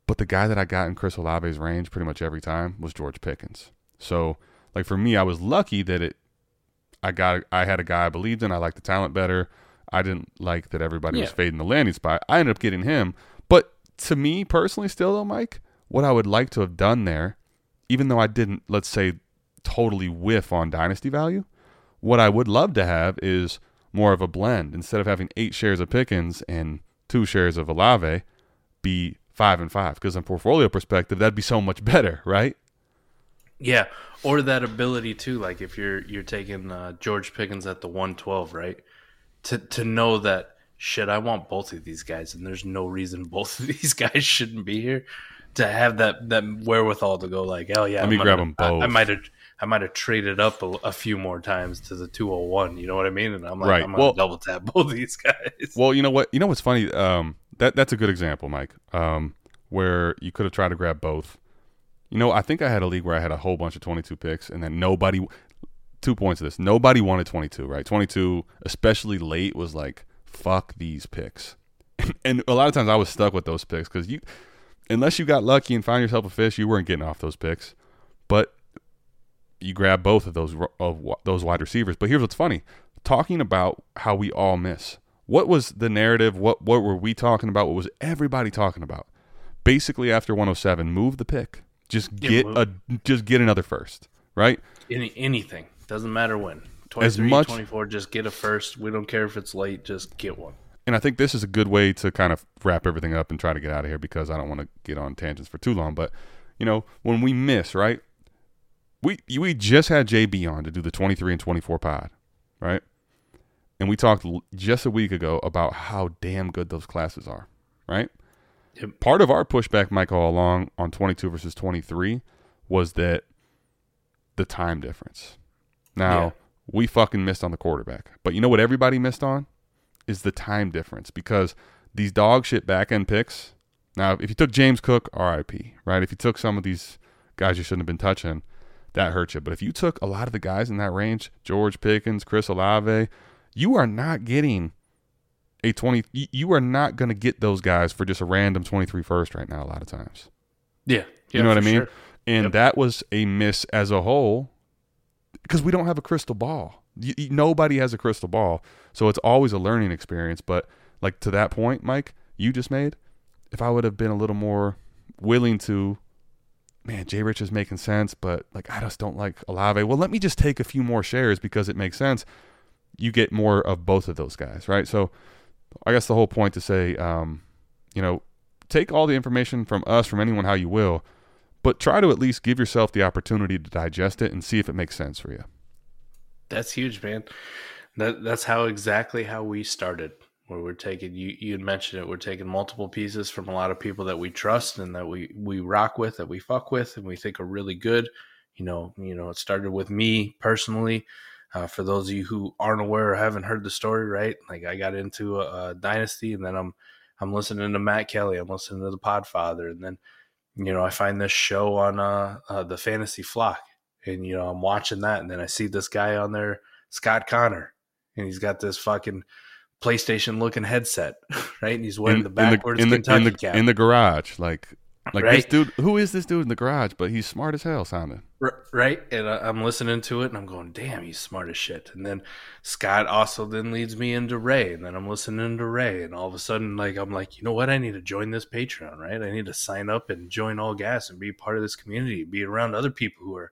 but the guy that I got in Chris Olave's range pretty much every time was George Pickens. So, like for me, I was lucky that it, I got, I had a guy I believed in. I liked the talent better. I didn't like that everybody yeah. was fading the landing spot. I ended up getting him. But to me personally, still though, Mike, what I would like to have done there, even though I didn't, let's say, totally whiff on dynasty value, what I would love to have is more of a blend. Instead of having eight shares of Pickens and two shares of Olave, be five and five. Because in portfolio perspective, that'd be so much better, right? Yeah, or that ability too. Like if you're you're taking uh, George Pickens at the one twelve, right? To to know that shit, I want both of these guys, and there's no reason both of these guys shouldn't be here. To have that that wherewithal to go like, oh yeah, let me grab them both. I, I might have I might have traded up a, a, few more times to the 201. You know what I mean? And I'm like, right. I'm gonna well, double tap both these guys. Well, you know what? You know what's funny? Um, that that's a good example, Mike. Um, where you could have tried to grab both. You know, I think I had a league where I had a whole bunch of 22 picks, and then nobody. Two points of this: nobody wanted 22. Right? 22, especially late, was like, fuck these picks. and a lot of times I was stuck with those picks because you, unless you got lucky and found yourself a fish, you weren't getting off those picks. But you grab both of those of those wide receivers. But here's what's funny: talking about how we all miss. What was the narrative? What what were we talking about? What was everybody talking about? Basically, after 107, move the pick. Just get a just get another first, right? Any anything doesn't matter when. 23, as much, 24, just get a first. We don't care if it's late. Just get one. And I think this is a good way to kind of wrap everything up and try to get out of here because I don't want to get on tangents for too long. But you know, when we miss, right? We we just had JB on to do the 23 and 24 pod, right? And we talked just a week ago about how damn good those classes are, right? Yep. Part of our pushback, Michael, along on 22 versus 23 was that the time difference. Now, yeah. we fucking missed on the quarterback. But you know what everybody missed on? Is the time difference because these dog shit back end picks. Now, if you took James Cook, RIP, right? If you took some of these guys you shouldn't have been touching, that hurt you. But if you took a lot of the guys in that range, George Pickens, Chris Olave, you are not getting a 20 you- you are not going to get those guys for just a random 23 first right now a lot of times. Yeah. You know what I mean? sure. And Yep. that was a miss as a whole because we don't have a crystal ball. Y y- nobody has a crystal ball. So it's always a learning experience. But like to that point, Mike, you just made, if I would have been a little more willing to, man, Jay Rich is making sense, but like I just don't like Olave. Well, let me just take a few more shares because it makes sense. You get more of both of those guys, right? So I guess the whole point to say, um, you know, take all the information from us, from anyone, how you will, but try to at least give yourself the opportunity to digest it and see if it makes sense for you. That's huge, man. That that's how exactly how we started. Where we're taking you you had mentioned it, we're taking multiple pieces from a lot of people that we trust and that we we rock with, that we fuck with, and we think are really good. You know, you know, it started with me personally. Uh, for those of you who aren't aware or haven't heard the story, right? Like I got into a, a dynasty, and then I'm I'm listening to Matt Kelly, I'm listening to the Podfather, and then you know I find this show on uh, uh, the Fantasy Flock, and you know I'm watching that, and then I see this guy on there, Scott Connor, and he's got this fucking PlayStation looking headset, right? And he's wearing the backwards in the, Kentucky in the, cap, in the garage, like like this dude. Who is this dude in the garage? But he's smart as hell sounding. Right? And uh, I'm listening to it, and I'm going, "Damn, he's smart as shit." And then Scott also then leads me into Ray, and then I'm listening to Ray, and all of a sudden, like I'm like, you know what? I need to join this Patreon, right? I need to sign up and join All Gas and be part of this community, be around other people who are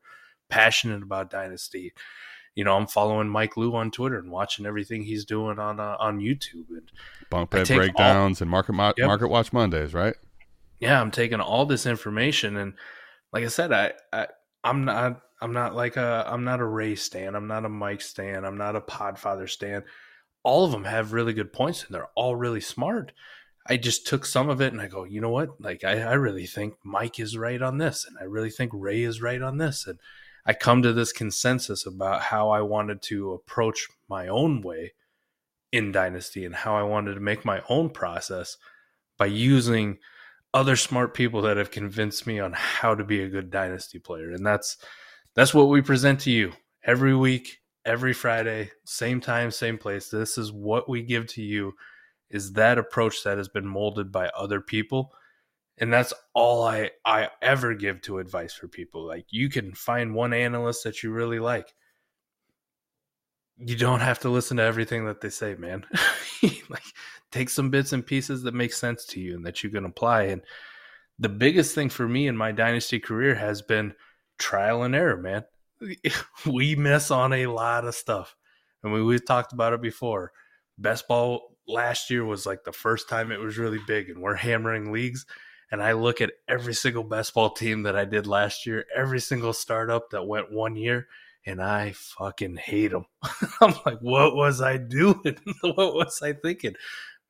passionate about Dynasty. You know, I'm following Mike Lou on Twitter and watching everything he's doing on uh, on YouTube, and Bunk bed take all- breakdowns and market mo- Yep. market watch Mondays, right? yeah, I'm taking all this information and like I said, I, I I'm not I'm not like a I'm not a Ray stan, I'm not a Mike stan, I'm not a Podfather stan. All of them have really good points and they're all really smart. I just took some of it and I go, you know what? Like I, I really think Mike is right on this, and I really think Ray is right on this. And I come to this consensus about how I wanted to approach my own way in Dynasty and how I wanted to make my own process by using other smart people that have convinced me on how to be a good dynasty player. And that's that's what we present to you every week every friday same time same place. This is what we give to you is that approach that has been molded by other people and that's all i i ever give to advice for people. Like you can find one analyst that you really like. You don't have to listen to everything that they say man. Like take some bits and pieces that make sense to you and that you can apply. And the biggest thing for me in my dynasty career has been trial and error man. We miss on a lot of stuff. And we, we've talked about it before. Best ball last year was like the first time it was really big and we're hammering leagues and i look at every single best ball team that i did last year every single startup that went one year and I fucking hate them. I'm like, what was I doing? what was I thinking?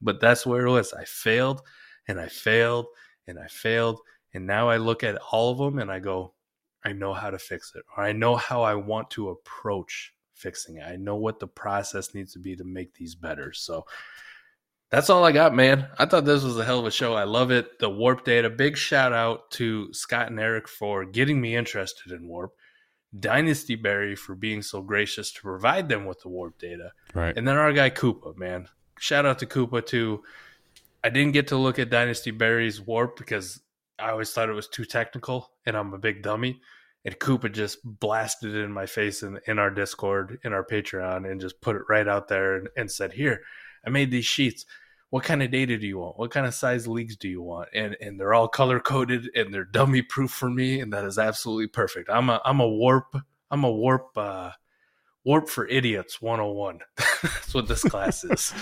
But that's where it was. I failed and I failed and I failed. And now I look at all of them and I go, I know how to fix it. Or I know how I want to approach fixing it. I know what the process needs to be to make these better. So that's all I got, man. I thought this was a hell of a show. I love it. The WoRP Data. Big shout out to Scott and Eric for getting me interested in WoRP. Dynasty Berry for being so gracious to provide them with the WoRP data. Right. And then our guy Koopa, man. Shout out to Koopa too. I didn't get to look at Dynasty Berry's WoRP because I always thought it was too technical and I'm a big dummy. And Koopa just blasted it in my face in, in our Discord, in our Patreon, and just put it right out there and, and said, Here, I made these sheets. What kind of data do you want? What kind of size leagues do you want? And and they're all color coded and they're dummy proof for me, and that is absolutely perfect. I'm a I'm a WoRP I'm a WoRP uh WoRP for idiots 101. That's what this class is.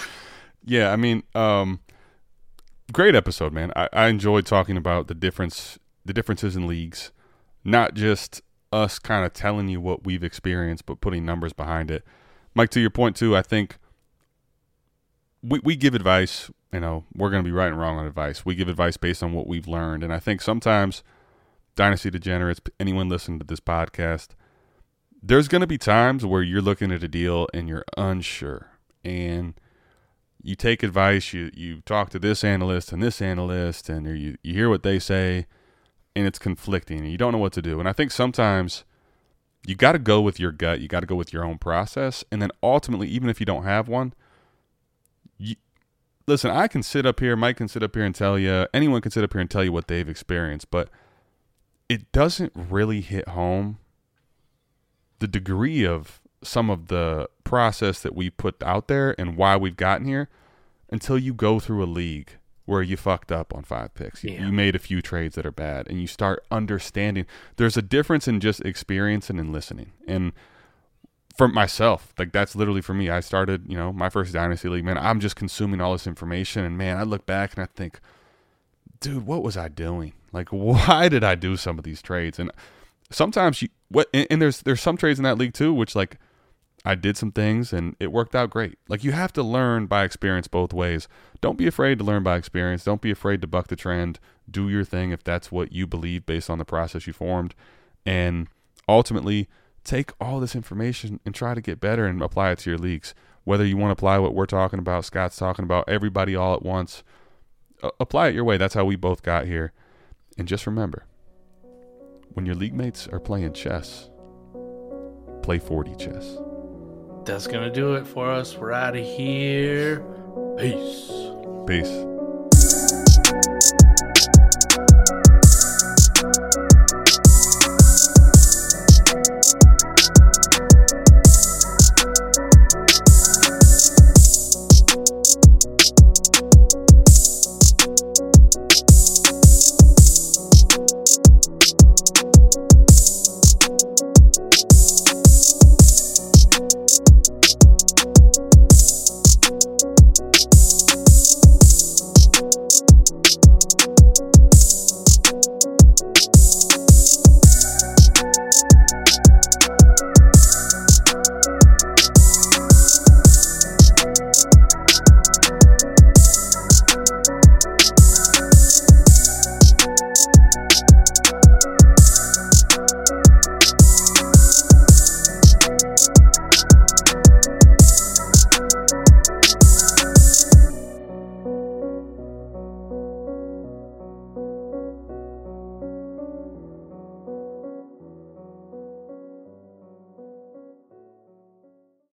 Yeah, I mean, um, great episode, man. I, I enjoyed talking about the difference, the differences in leagues, not just us kind of telling you what we've experienced, but putting numbers behind it. Mike, to your point too, I think we we give advice. You know, we're going to be right and wrong on advice. We give advice based on what we've learned, and I think sometimes dynasty degenerates, anyone listening to this podcast, there's going to be times where you're looking at a deal and you're unsure and you take advice you you talk to this analyst and this analyst and you you hear what they say and it's conflicting and you don't know what to do and i think sometimes you got to go with your gut you got to go with your own process and then ultimately even if you don't have one you, listen i can sit up here mike can sit up here and tell you anyone can sit up here and tell you what they've experienced but it doesn't really hit home the degree of some of the process that we put out there and why we've gotten here until you go through a league where you fucked up on five picks. Yeah. you made a few trades that are bad and you start understanding there's a difference in just experiencing and listening. And for myself, like that's literally for me. I started, you know, my first dynasty league, man, I'm just consuming all this information and man, I look back and I think, dude, what was I doing? Like why did I do some of these trades? And sometimes you what and, and there's there's some trades in that league too which like I did some things and it worked out great. Like you have to learn by experience both ways. Don't be afraid to learn by experience. Don't be afraid to buck the trend. Do your thing if that's what you believe based on the process you formed and ultimately take all this information and try to get better and apply it to your leagues. Whether you want to apply what we're talking about, Scott's talking about, everybody all at once, apply it your way. That's how we both got here. And just remember, when your league mates are playing chess, play 4D chess. That's going to do it for us. We're out of here. Peace. Peace.